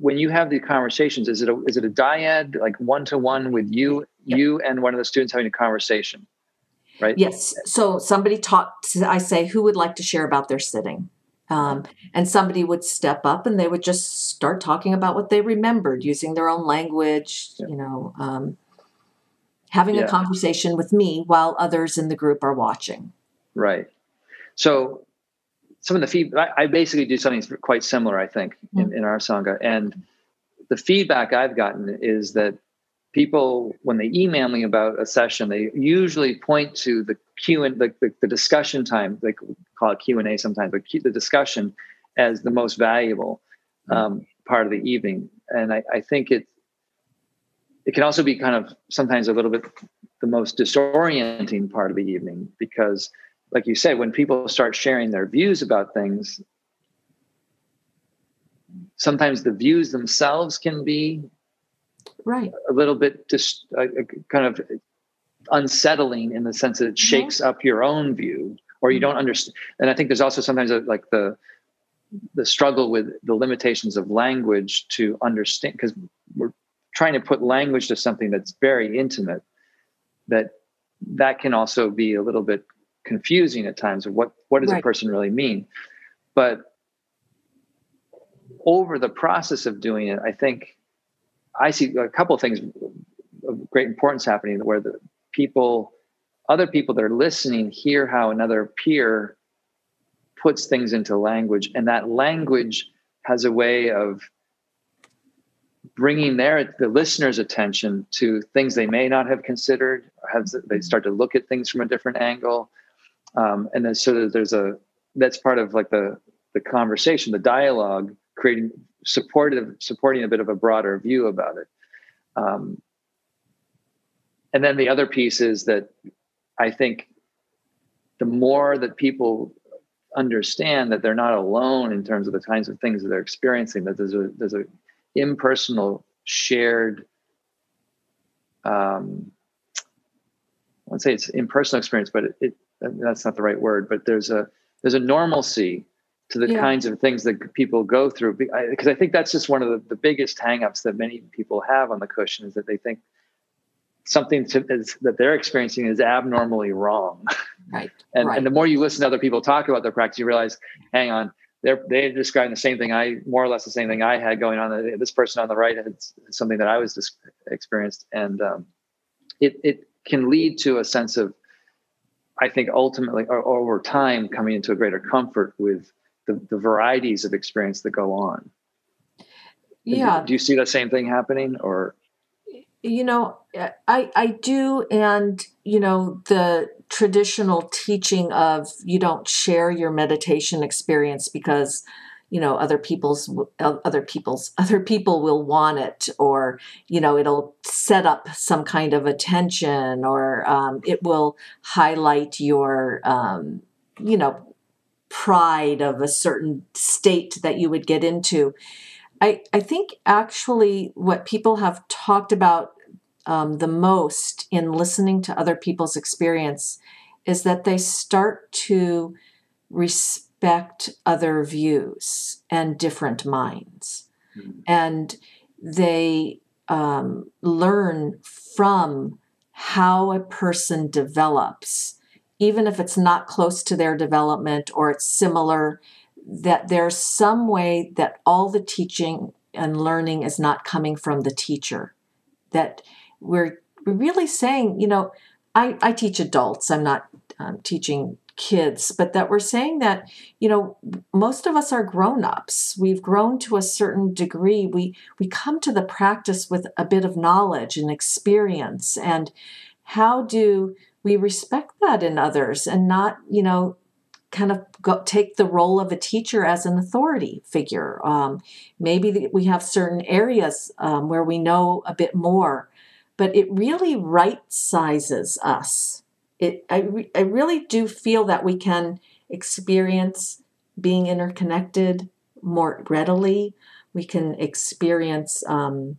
A: when you have the conversations, is it a, is it a dyad, like one to one with you, yep. you and one of the students having a conversation, right?
B: Yes. So somebody talked. I say, who would like to share about their sitting? Um, and somebody would step up and they would just start talking about what they remembered using their own language, you know, um, having yeah. a conversation with me while others in the group are watching.
A: Right. So some of the feedback, I basically do something quite similar, I think, mm-hmm. in, in our Sangha. And the feedback I've gotten is that people, when they email me about a session, they usually point to the Q and the, the, the discussion time, they call it Q and A sometimes, but the discussion as the most valuable mm-hmm. um, part of the evening. And I, I think it, it can also be kind of sometimes a little bit the most disorienting part of the evening because like you said, when people start sharing their views about things, sometimes the views themselves can be
B: right
A: a little bit just uh, kind of unsettling in the sense that it mm-hmm. shakes up your own view or you don't mm-hmm. understand and i think there's also sometimes a, like the the struggle with the limitations of language to understand because we're trying to put language to something that's very intimate that that can also be a little bit confusing at times of what what does right. a person really mean but over the process of doing it i think i see a couple of things of great importance happening where the people other people that are listening hear how another peer puts things into language. And that language has a way of bringing their the listener's attention to things they may not have considered have they start to look at things from a different angle. Um, and then so that there's a that's part of like the the conversation the dialogue creating supportive supporting a bit of a broader view about it. Um, and then the other piece is that i think the more that people understand that they're not alone in terms of the kinds of things that they're experiencing that there's a there's a impersonal shared um, I won't say it's impersonal experience, but it, it, that's not the right word, but there's a there's a normalcy to the yeah. kinds of things that people go through because I, I, think that's just one of the, the biggest hangups that many people have on the cushion is that they think something to, is, that they're experiencing is abnormally wrong
B: right
A: and,
B: right.
A: and the more you listen to other people talk about their practice you realize hang on they're they're describing the same thing i more or less the same thing i had going on this person on the right had something that i was just experienced and um, it, it can lead to a sense of I think ultimately, or, over time, coming into a greater comfort with the, the varieties of experience that go on.
B: Yeah.
A: Do, you see the same thing happening, or?
B: You know, I I do, and you know the traditional teaching of you don't share your meditation experience because you know other people's other people's other people will want it or you know it'll set up some kind of attention or um, it will highlight your um, you know pride of a certain state that you would get into i i think actually what people have talked about um, the most in listening to other people's experience is that they start to respect other views and different minds. Mm-hmm. And they um, learn from how a person develops, even if it's not close to their development or it's similar, that there's some way that all the teaching and learning is not coming from the teacher. That we're, really saying, you know, I, I teach adults, I'm not um, teaching kids, but that we're saying that, you know, most of us are grown-ups. We've grown to a certain degree. We we come to the practice with a bit of knowledge and experience. And how do we respect that in others and not, you know, kind of go, take the role of a teacher as an authority figure. Um, maybe we have certain areas um, where we know a bit more, but it really right sizes us. It, I, re- I really do feel that we can experience being interconnected more readily. We can experience um,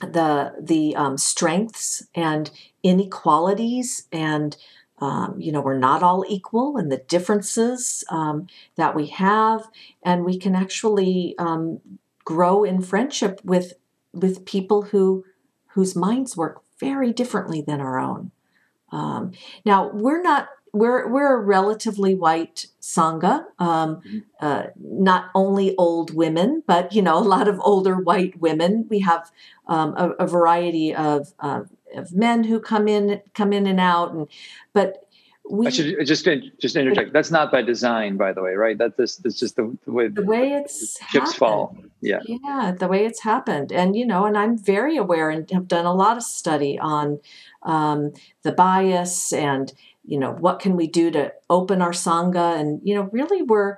B: the the um, strengths and inequalities and um, you know we're not all equal and the differences um, that we have and we can actually um, grow in friendship with with people who whose minds work very differently than our own. Um, now we're not we're we're a relatively white sangha, um, mm-hmm. uh, not only old women, but you know a lot of older white women. We have um, a, a, variety of, uh, of men who come in come in and out, and but we
A: I should just just interject. That's not by design, by the way, right? That this that's just the, the way
B: the way it's
A: chips happened. fall. Yeah,
B: yeah, the way it's happened, and you know, and I'm very aware and have done a lot of study on um, the bias and you know what can we do to open our sangha? And you know really we're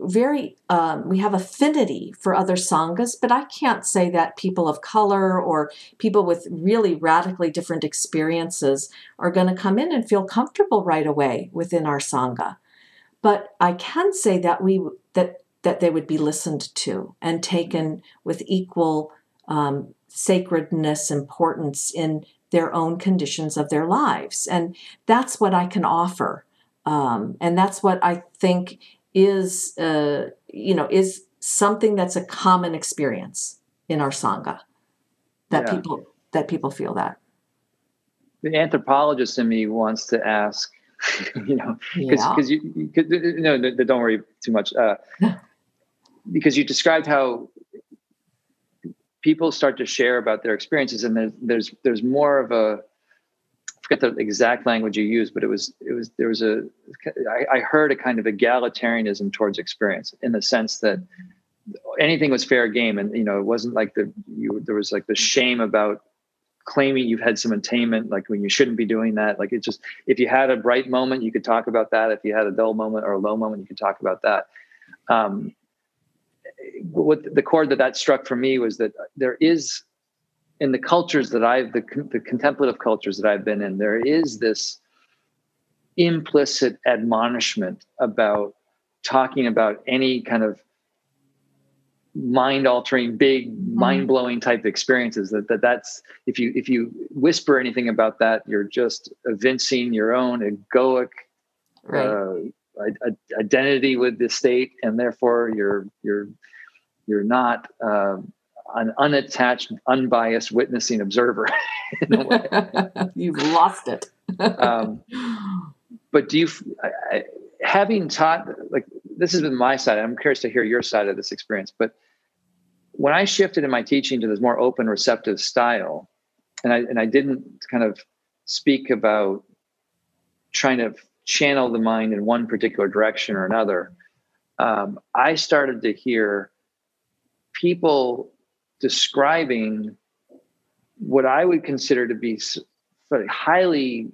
B: very um, we have affinity for other sanghas but i can't say that people of color or people with really radically different experiences are going to come in and feel comfortable right away within our sangha. But i can say that we that that they would be listened to and taken with equal um, sacredness importance in their own conditions of their lives. And that's what I can offer. Um, and that's what I think is, uh, you know, is something that's a common experience in our sangha that yeah. people that people feel that.
A: The anthropologist in me wants to ask, you know, because yeah. You, cause, no, no, don't worry too much. Uh, because you described how people start to share about their experiences and there's there's there's more of a I forget the exact language you used, but it was it was there was a I, I heard a kind of egalitarianism towards experience in the sense that anything was fair game, and you know it wasn't like the you there was like the shame about claiming you've had some attainment like when you shouldn't be doing that. Like it just if you had a bright moment you could talk about that. If you had a dull moment or a low moment you could talk about that. Um, what the chord that that struck for me was that there is in the cultures that I've the, the contemplative cultures that I've been in, there is this implicit admonishment about talking about any kind of mind altering big mm-hmm. mind blowing type experiences that, that that's if you if you whisper anything about that you're just evincing your own egoic right. uh, identity with the state and therefore you're you're you're not uh, an unattached, unbiased witnessing observer.
B: You've lost it. um,
A: but do you, I, having taught, like this has been my side. I'm curious to hear your side of this experience. But when I shifted in my teaching to this more open, receptive style, and I and I didn't kind of speak about trying to channel the mind in one particular direction or another. Um, I started to hear people describing what I would consider to be highly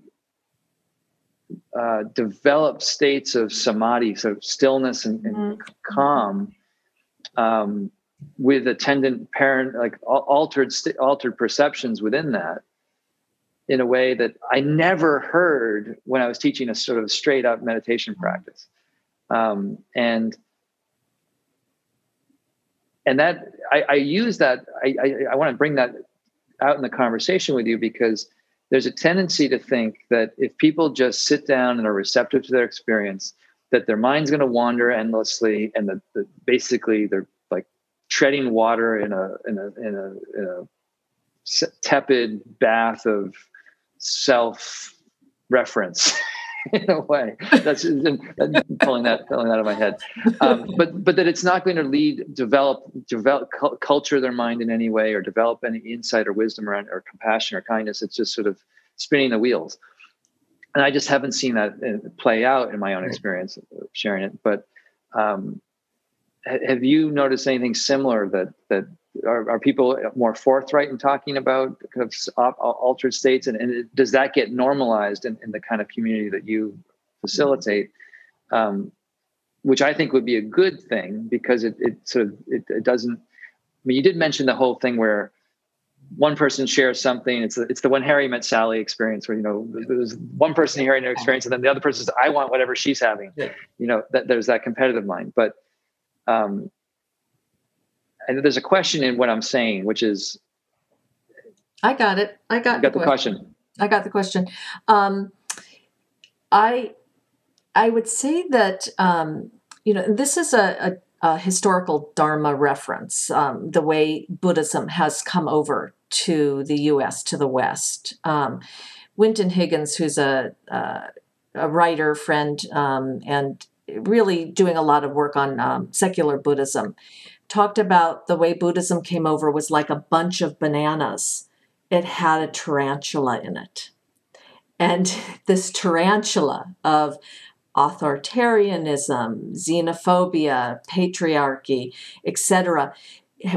A: uh, developed states of samadhi, so stillness and, and mm-hmm. calm, um, with attendant parent like altered altered perceptions within that, in a way that I never heard when I was teaching a sort of straight up meditation practice, um, and and that I, I use that I, I, I want to bring that out in the conversation with you because there's a tendency to think that if people just sit down and are receptive to their experience that their mind's going to wander endlessly and that, that, basically they're like treading water in a in a in a, in a tepid bath of self reference in a way. That's pulling that pulling that out of my head. Um, but but that it's not going to lead develop develop culture their mind in any way or develop any insight or wisdom or, or compassion or kindness. It's just sort of spinning the wheels. And I just haven't seen that uh, play out in my own experience sharing it. But um, have you noticed anything similar that that are, are, people more forthright in talking about kind of altered states and, and does that get normalized in, in, the kind of community that you facilitate um, which I think would be a good thing because it, it sort of it, it doesn't. I mean, you did mention the whole thing where one person shares something. It's it's the when Harry met Sally experience where you know there's one person hearing their experience and then the other person says, "I want whatever she's having." Yeah. You know that there's that competitive mind, but um, and there's a question in what I'm saying, which is,
B: I got it. I got,
A: got the, question. question.
B: I got the question. Um, I I would say that um, you know this is a, a, a historical Dharma reference, um, the way Buddhism has come over to the U.S. to the West. Um, Winton Higgins, who's a, a, a writer friend um, and really doing a lot of work on um, secular Buddhism, talked about the way Buddhism came over was like a bunch of bananas. It had a tarantula in it. And this tarantula of authoritarianism, xenophobia, patriarchy, etc.,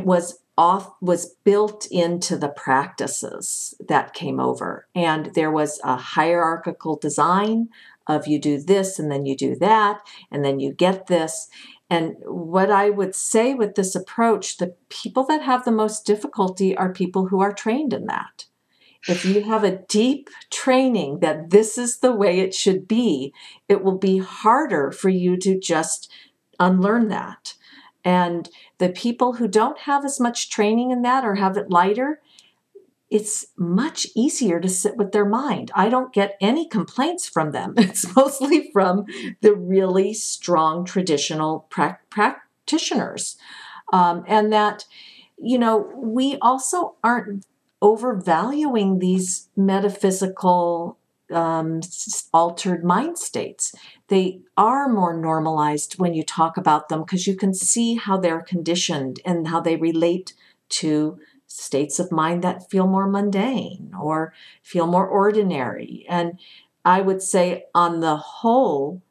B: was off was built into the practices that came over and there was a hierarchical design of you do this and then you do that and then you get this and what i would say with this approach the people that have the most difficulty are people who are trained in that if you have a deep training that this is the way it should be, it will be harder for you to just unlearn that. And the people who don't have as much training in that or have it lighter, it's much easier to sit with their mind. I don't get any complaints from them. It's mostly from the really strong traditional pra- practitioners. Um, and that, you know, we also aren't overvaluing these metaphysical um, altered mind states. They are more normalized when you talk about them because you can see how they're conditioned and how they relate to states of mind that feel more mundane or feel more ordinary. And I would say, on the whole,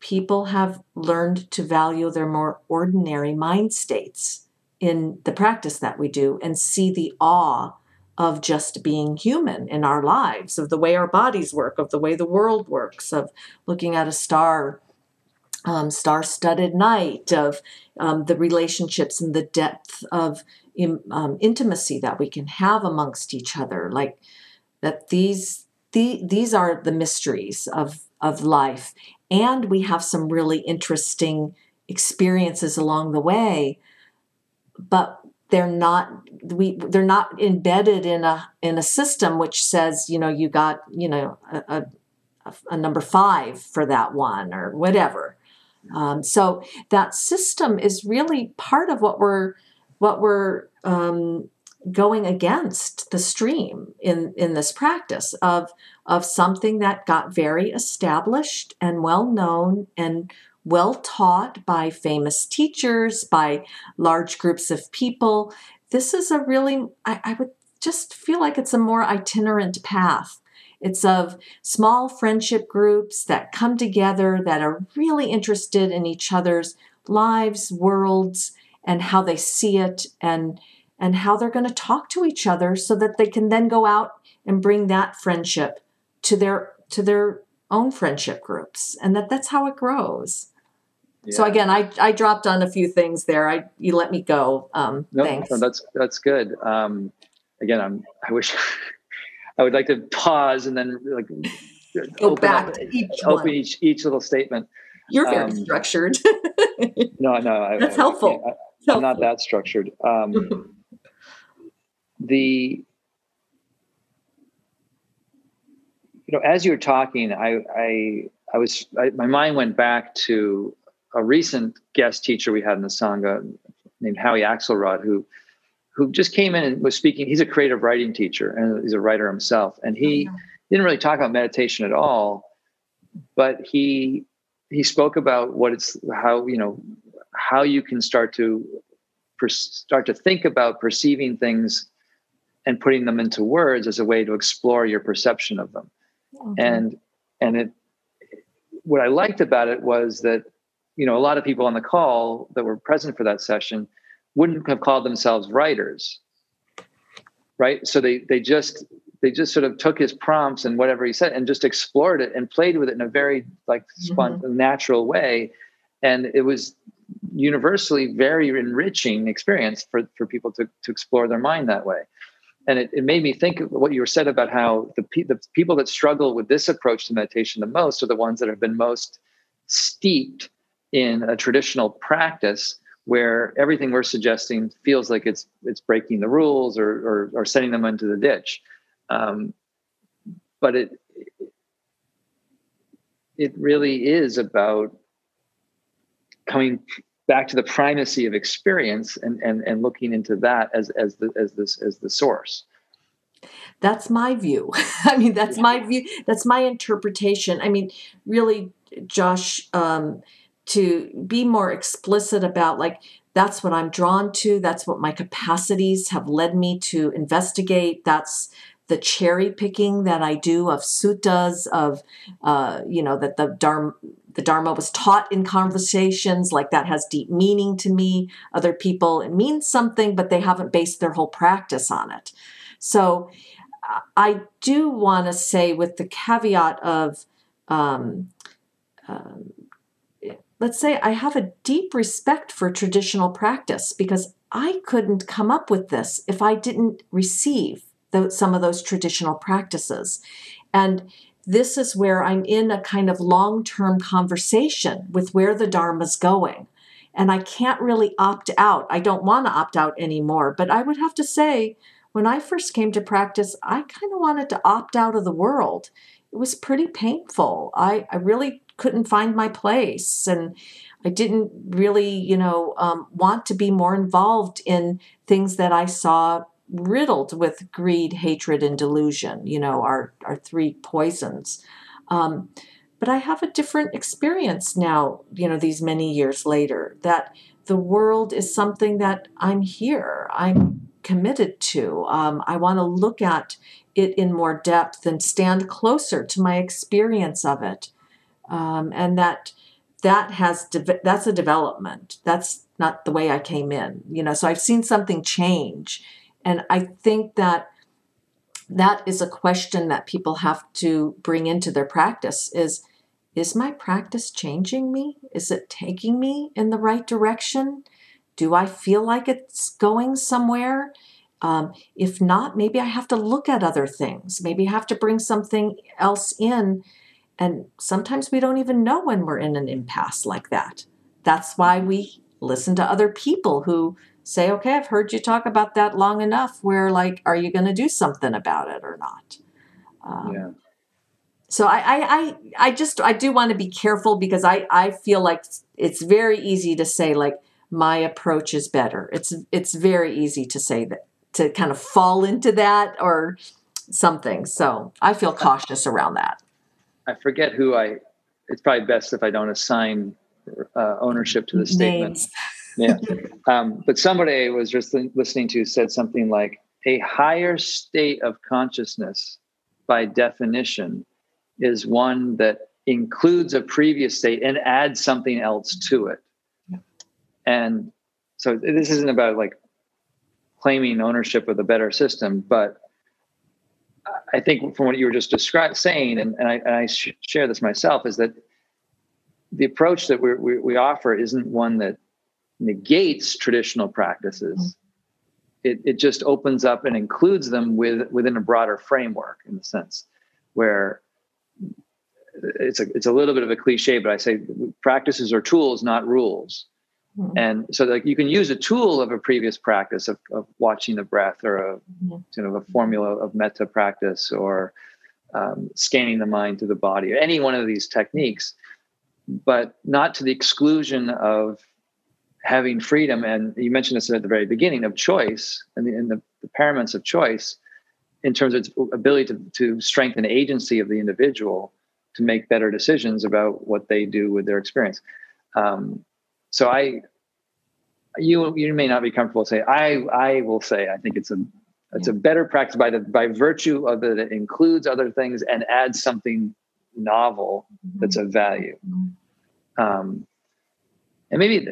B: people have learned to value their more ordinary mind states in the practice that we do and see the awe of just being human in our lives, of the way our bodies work, of the way the world works, of looking at a star, um, star studded night, of um, the relationships and the depth of um, intimacy that we can have amongst each other. Like that, these, the, these are the mysteries of, of life. And we have some really interesting experiences along the way. But they're not we they're not embedded in a in a system which says you know you got you know a, a, a number five for that one or whatever um, so that system is really part of what we're what we're um, going against the stream in in this practice of of something that got very established and well known and well taught by famous teachers, by large groups of people. This is a really, I, I would just feel like it's a more itinerant path. It's of small friendship groups that come together that are really interested in each other's lives, worlds, and how they see it and and how they're going to talk to each other so that they can then go out and bring that friendship to their to their own friendship groups and that that's how it grows so again, I, I dropped on a few things there. I you let me go. Um,
A: no,
B: thanks.
A: No, that's that's good. Um, again, I'm I wish I would like to pause and then like
B: go back up, to each
A: open
B: one.
A: each each little statement.
B: You're very um, structured.
A: no, no, I,
B: that's I, helpful.
A: I, am not that structured. Um, the you know, as you were talking, I I I was I, my mind went back to a recent guest teacher we had in the Sangha named Howie Axelrod, who who just came in and was speaking. He's a creative writing teacher and he's a writer himself. And he mm-hmm. didn't really talk about meditation at all, but he he spoke about what it's how you know how you can start to per, start to think about perceiving things and putting them into words as a way to explore your perception of them. Mm-hmm. And and it what I liked about it was that you know, a lot of people on the call that were present for that session wouldn't have called themselves writers, right? So they they just they just sort of took his prompts and whatever he said and just explored it and played with it in a very like mm-hmm. natural way, and it was universally very enriching experience for, for people to, to explore their mind that way and it, it made me think of what you were said about how the, pe- the people that struggle with this approach to meditation the most are the ones that have been most steeped in a traditional practice where everything we're suggesting feels like it's it's breaking the rules or or, or sending them into the ditch. Um, but it it really is about coming back to the primacy of experience and and and looking into that as as the as this as the source.
B: That's my view. I mean that's my view that's my interpretation. I mean really josh um, to be more explicit about like that's what i'm drawn to that's what my capacities have led me to investigate that's the cherry picking that I do of suttas, of uh, you know that the dharma, the dharma was taught in conversations, like that has deep meaning to me. Other people it means something, but they haven't based their whole practice on it. So I do want to say, with the caveat of, um, um, let's say, I have a deep respect for traditional practice because I couldn't come up with this if I didn't receive the, some of those traditional practices. And this is where I'm in a kind of long term conversation with where the Dharma's going. And I can't really opt out. I don't want to opt out anymore. But I would have to say, when I first came to practice, I kind of wanted to opt out of the world. It was pretty painful. I, I really couldn't find my place. And I didn't really, you know, um, want to be more involved in things that I saw riddled with greed, hatred, and delusion, you know, our, our three poisons. Um, but I have a different experience now, you know, these many years later, that the world is something that I'm here, I'm committed to. Um, I want to look at it in more depth and stand closer to my experience of it. Um, and that that has de- that's a development. That's not the way I came in, you know. So I've seen something change and I think that that is a question that people have to bring into their practice is is my practice changing me? Is it taking me in the right direction? Do I feel like it's going somewhere? Um, if not, maybe I have to look at other things. Maybe I have to bring something else in. And sometimes we don't even know when we're in an impasse like that. That's why we listen to other people who say, okay, I've heard you talk about that long enough. Where like, are you going to do something about it or not? Um, yeah. So I, I, I, I just, I do want to be careful because I, I feel like it's very easy to say like my approach is better. It's, it's very easy to say that to kind of fall into that or something. So I feel cautious around that.
A: I forget who I. It's probably best if I don't assign uh, ownership to the statement. Names yeah. Um, but somebody I was just listening to said something like a higher state of consciousness, by definition, is one that includes a previous state and adds something else to it. Yeah. And so this isn't about like claiming ownership of a better system, but I think from what you were just describing, saying, and, and I, and I sh- share this myself, is that the approach that we we offer isn't one that negates traditional practices. Mm-hmm. It, it just opens up and includes them with within a broader framework in the sense where it's a it's a little bit of a cliche, but I say practices are tools, not rules. Mm-hmm. And so like you can use a tool of a previous practice of, of watching the breath or a mm-hmm. you know a formula of metta practice or um, scanning the mind through the body or any one of these techniques, but not to the exclusion of having freedom, and you mentioned this at the very beginning of choice and the, and the, the paramount's of choice in terms of its ability to, to strengthen agency of the individual to make better decisions about what they do with their experience. Um, so I, you you may not be comfortable saying I I will say I think it's a it's a better practice by the by virtue of that it includes other things and adds something novel that's of value. Mm-hmm. Um, and maybe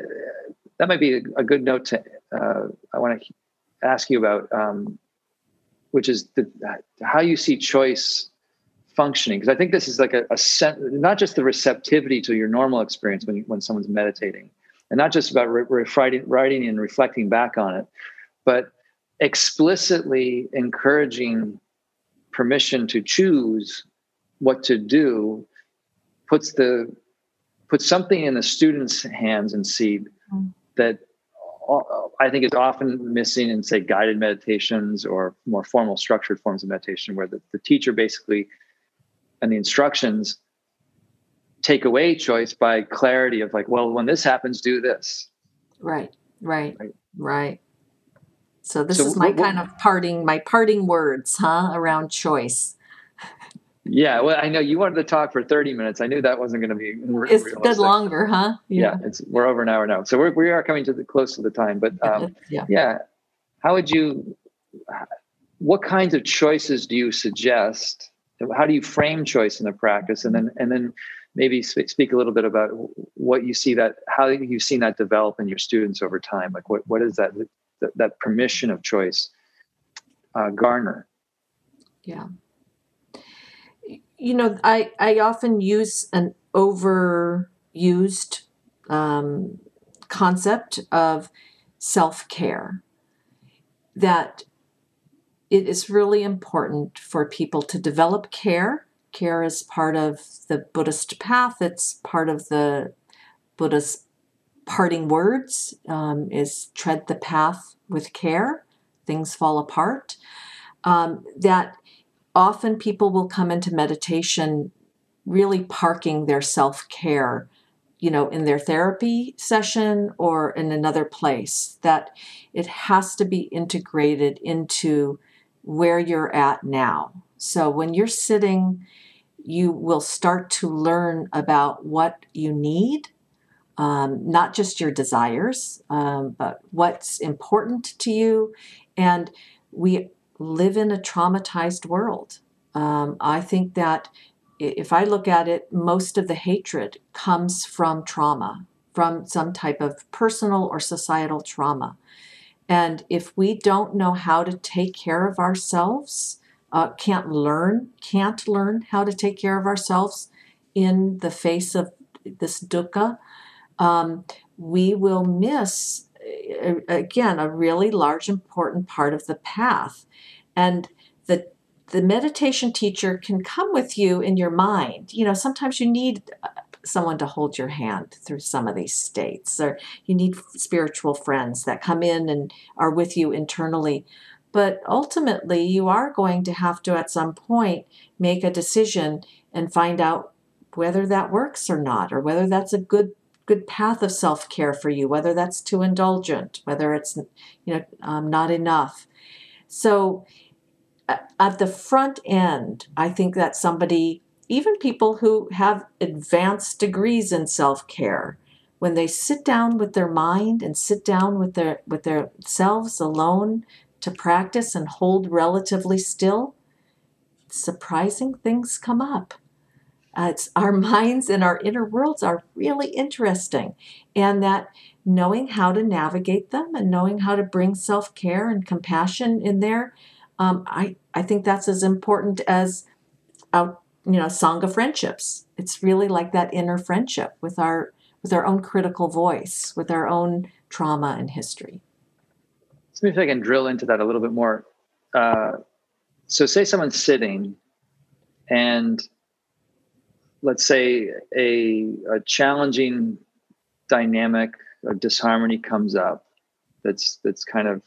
A: that might be a, good note to uh, I want to ask you about, um, which is the, how you see choice functioning because i think this is like a, a not just the receptivity to your normal experience when, when someone's meditating and not just about re- writing, writing and reflecting back on it but explicitly encouraging permission to choose what to do puts the puts something in the student's hands and seed mm. that I think is often missing in say guided meditations or more formal structured forms of meditation where the, the teacher basically and the instructions take away choice by clarity of like well when this happens do this
B: right right right, right. so this so is my what, kind of parting my parting words huh around choice
A: yeah, well, I know you wanted to talk for 30 minutes. I knew that wasn't going to be.
B: It's good longer, huh?
A: Yeah. yeah, it's we're over an hour now, so we're, we are coming to the close to the time. But um, yeah. yeah, how would you? What kinds of choices do you suggest? How do you frame choice in the practice, and then and then maybe speak a little bit about what you see that how you've seen that develop in your students over time. Like what what is that that, that permission of choice uh, garner?
B: Yeah you know, I, I often use an overused um, concept of self care that it is really important for people to develop care. Care is part of the Buddhist path, it's part of the Buddha's parting words um, is tread the path with care, things fall apart. Um, that often people will come into meditation really parking their self care, you know, in their therapy session or in another place, that it has to be integrated into where you're at now. So when you're sitting, you will start to learn about what you need. Um, not just your desires, um, but what's important to you. And we live in a traumatized world. Um, I think that if I look at it, most of the hatred comes from trauma, from some type of personal or societal trauma. And if we don't know how to take care of ourselves, uh, can't learn, can't learn how to take care of ourselves in the face of this dukkha, um, we will miss, again, a really large, important part of the path. And the the meditation teacher can come with you in your mind. You know, sometimes you need uh, someone to hold your hand through some of these states, or you need spiritual friends that come in and are with you internally. But ultimately, you are going to have to, at some point, make a decision and find out whether that works or not, or whether that's a good good path of self care for you, whether that's too indulgent, whether it's you know um, not enough. So at the front end, I think that somebody, even people who have advanced degrees in self care, when they sit down with their mind and sit down with their with their selves alone to practice and hold relatively still, surprising things come up. Uh, it's our minds and our inner worlds are really interesting, and that knowing how to navigate them and knowing how to bring self care and compassion in there um, I, I think that's as important as our, you know sangha friendships. It's really like that inner friendship with our with our own critical voice, with our own trauma and history.
A: So if I can drill into that a little bit more. Uh, so say someone's sitting and let's say a, a challenging dynamic of disharmony comes up that's that's kind of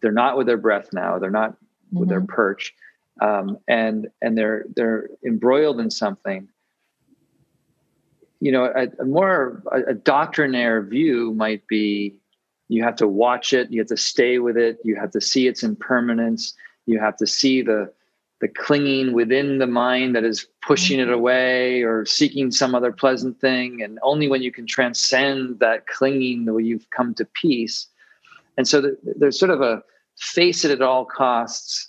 A: they're not with their breath now they're not mm-hmm. with their mm-hmm. perch um, and and they're they're embroiled in something you know a, a more a, a doctrinaire view might be you have to watch it. You have to stay with it. You have to see its impermanence. You have to see the the clinging within the mind that is pushing it mm-hmm. away or seeking some other pleasant thing. And only when you can transcend that clinging will you've come to peace. And so the, there's sort of a face it at all costs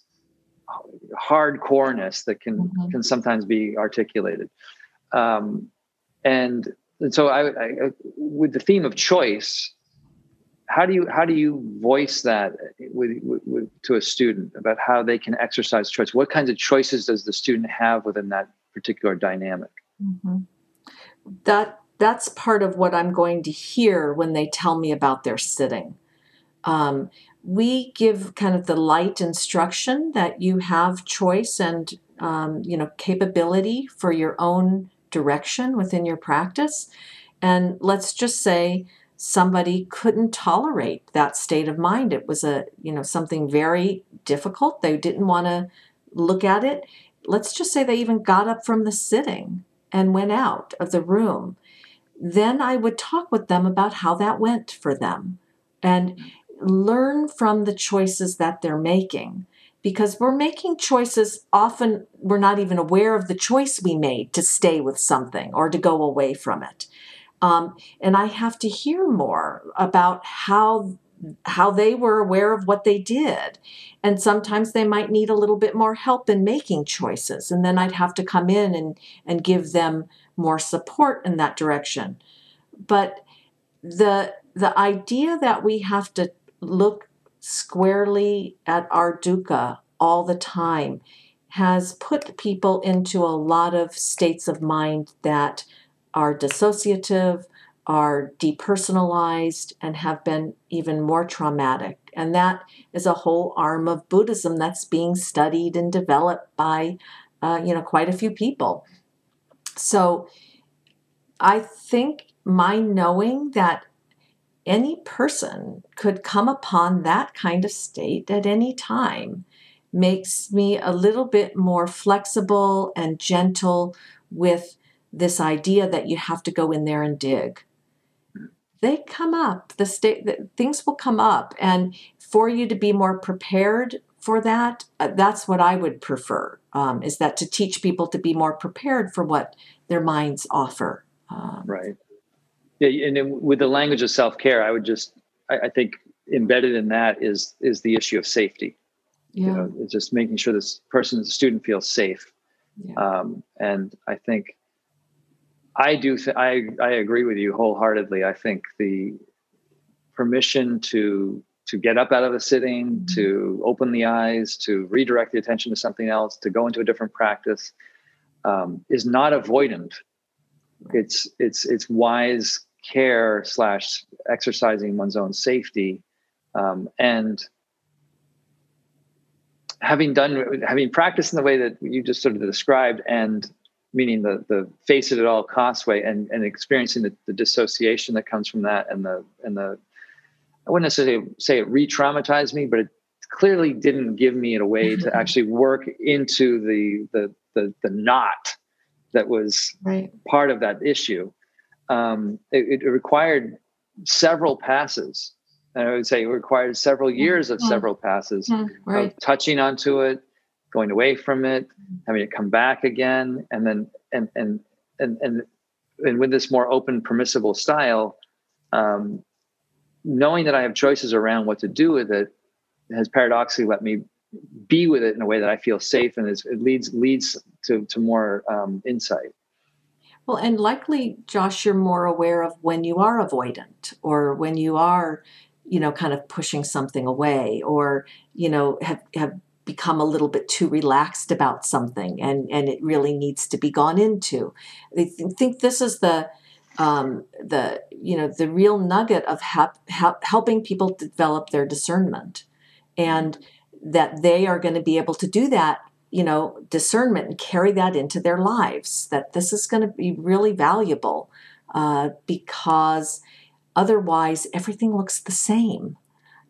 A: hardcoreness that can mm-hmm. can sometimes be articulated. Um, and and so I, I, with the theme of choice how do you how do you voice that with, with, to a student about how they can exercise choice? What kinds of choices does the student have within that particular dynamic?
B: Mm-hmm. That that's part of what I'm going to hear when they tell me about their sitting. Um, we give kind of the light instruction that you have choice and um, you know capability for your own direction within your practice and let's just say somebody couldn't tolerate that state of mind. It was a you know something very difficult. They didn't want to look at it. Let's just say they even got up from the sitting and went out of the room. Then i would talk with them about how that went for them and learn from the choices that they're making because we're making choices often we're not even aware of the choice we made to stay with something or to go away from it um, and i have to hear more about how how they were aware of what they did. And sometimes they might need a little bit more help in making choices and then i'd have to come in and and give them more support in that direction. But the the idea that we have to look squarely at our dukkha all the time has put people into a lot of states of mind that are dissociative, are depersonalized, and have been even more traumatic. And that is a whole arm of Buddhism that's being studied and developed by, uh, you know, quite a few people. So I think my knowing that any person could come upon that kind of state at any time makes me a little bit more flexible and gentle with this idea that you have to go in there and dig they come up the state things will come up and for you to be more prepared for that uh, that's what i would prefer um, is that to teach people to be more prepared for what their minds offer
A: um, right yeah, and with the language of self care, I would just, I, I, think embedded in that is is the issue of safety. Yeah. You know, it's just making sure this person, the student, feels safe. Yeah. Um, and I think I do. Th- I I agree with you wholeheartedly. I think the permission to to get up out of a sitting, mm-hmm. to open the eyes, to redirect the attention to something else, to go into a different practice, um, is not avoidant. It's it's it's wise care slash exercising one's own safety um, and having done having practiced in the way that you just sort of described and meaning the the face it at all costs way and and experiencing the, the dissociation that comes from that and the and the I wouldn't necessarily say it re-traumatized me, but it clearly didn't give me a way to actually work into the the the, the knot that was right. part of that issue um, it, it, required several passes. And I would say it required several years of several passes right. of touching onto it, going away from it, having it come back again, and then and and and and and with this more open, permissible style, um, knowing that I have choices around what to do with it has paradoxically let me be with it in a way that I feel safe and it leads leads to to more um, insight.
B: Well, and likely, Josh, you're more aware of when you are avoidant or when you are, you know, kind of pushing something away or, you know, have, have become a little bit too relaxed about something and, and it really needs to be gone into. I think this is the, um, the, you know, the real nugget of ha- helping people develop their discernment and that they are going to be able to do that you know, discernment and carry that into their lives. That this is going to be really valuable uh, because otherwise everything looks the same.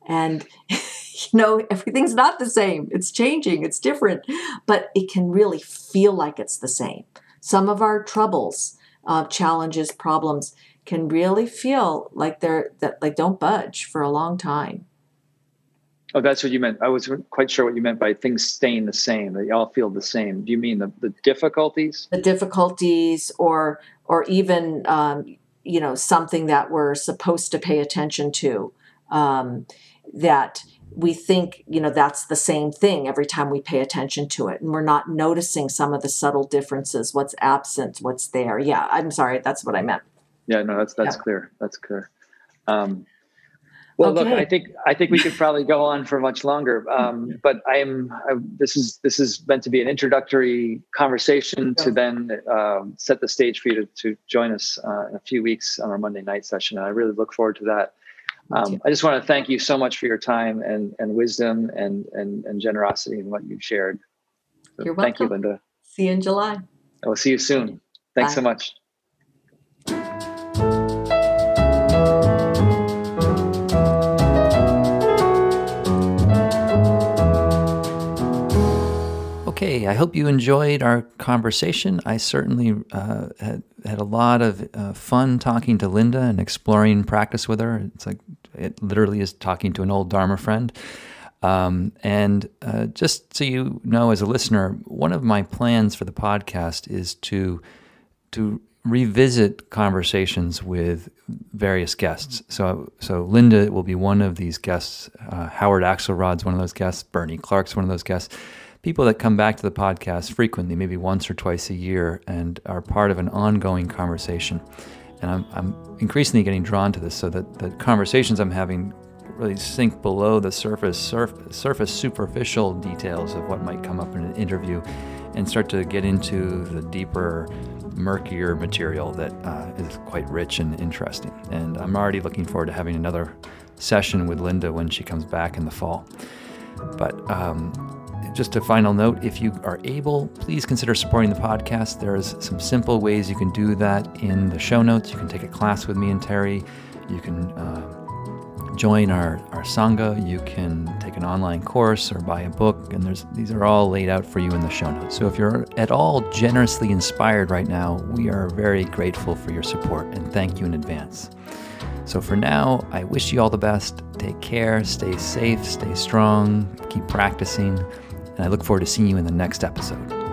B: And, you know, everything's not the same. It's changing, it's different, but it can really feel like it's the same. Some of our troubles, uh, challenges, problems can really feel like they're that like don't budge for a long time.
A: Oh, that's what you meant. I wasn't quite sure what you meant by things staying the same. They all feel the same. Do you mean the, the difficulties?
B: The difficulties, or or even um, you know something that we're supposed to pay attention to. Um, that we think you know that's the same thing every time we pay attention to it, and we're not noticing some of the subtle differences. What's absent? What's there? Yeah, I'm sorry. That's what I meant.
A: Yeah, no, that's that's yeah. clear. That's clear. Um,
B: Well, okay. look, I think I think we could probably go on for much longer, um, but I am. I, this is this is meant to be an introductory conversation to then um, set the stage for you to, to join us uh, in a few weeks on our Monday night session, and I really look forward to that. Um, I just want to thank you so much for your time and and wisdom and and, and generosity in what you've shared.
C: So You're welcome.
B: Thank you, Linda.
C: See you in July.
B: I will see you soon. Thanks Bye. so much.
A: Okay, I hope you enjoyed our conversation. I certainly uh, had, had a lot of uh, fun talking to Linda and exploring practice with her. It's like it literally is talking to an old Dharma friend. Um, and uh, just so you know, as a listener, one of my plans for the podcast is to to revisit conversations with various guests. So, so Linda will be one of these guests. Uh, Howard Axelrod's one of those guests. Bernie Clark's one of those guests people that come back to the podcast frequently, maybe once or twice a year, and are part of an ongoing conversation. And I'm, I'm increasingly getting drawn to this so that the conversations I'm having really sink below the surface, surf, surface superficial details of what might come up in an interview and start to get into the deeper, murkier material that uh, is quite rich and interesting. And I'm already looking forward to having another session with Linda when she comes back in the fall. But um, just a final note if you are able, please consider supporting the podcast. There's some simple ways you can do that in the show notes. You can take a class with me and Terry. You can uh, join our, our Sangha. You can take an online course or buy a book. And there's these are all laid out for you in the show notes. So if you're at all generously inspired right now, we are very grateful for your support and thank you in advance. So for now, I wish you all the best. Take care, stay safe, stay strong, keep practicing and I look forward to seeing you in the next episode.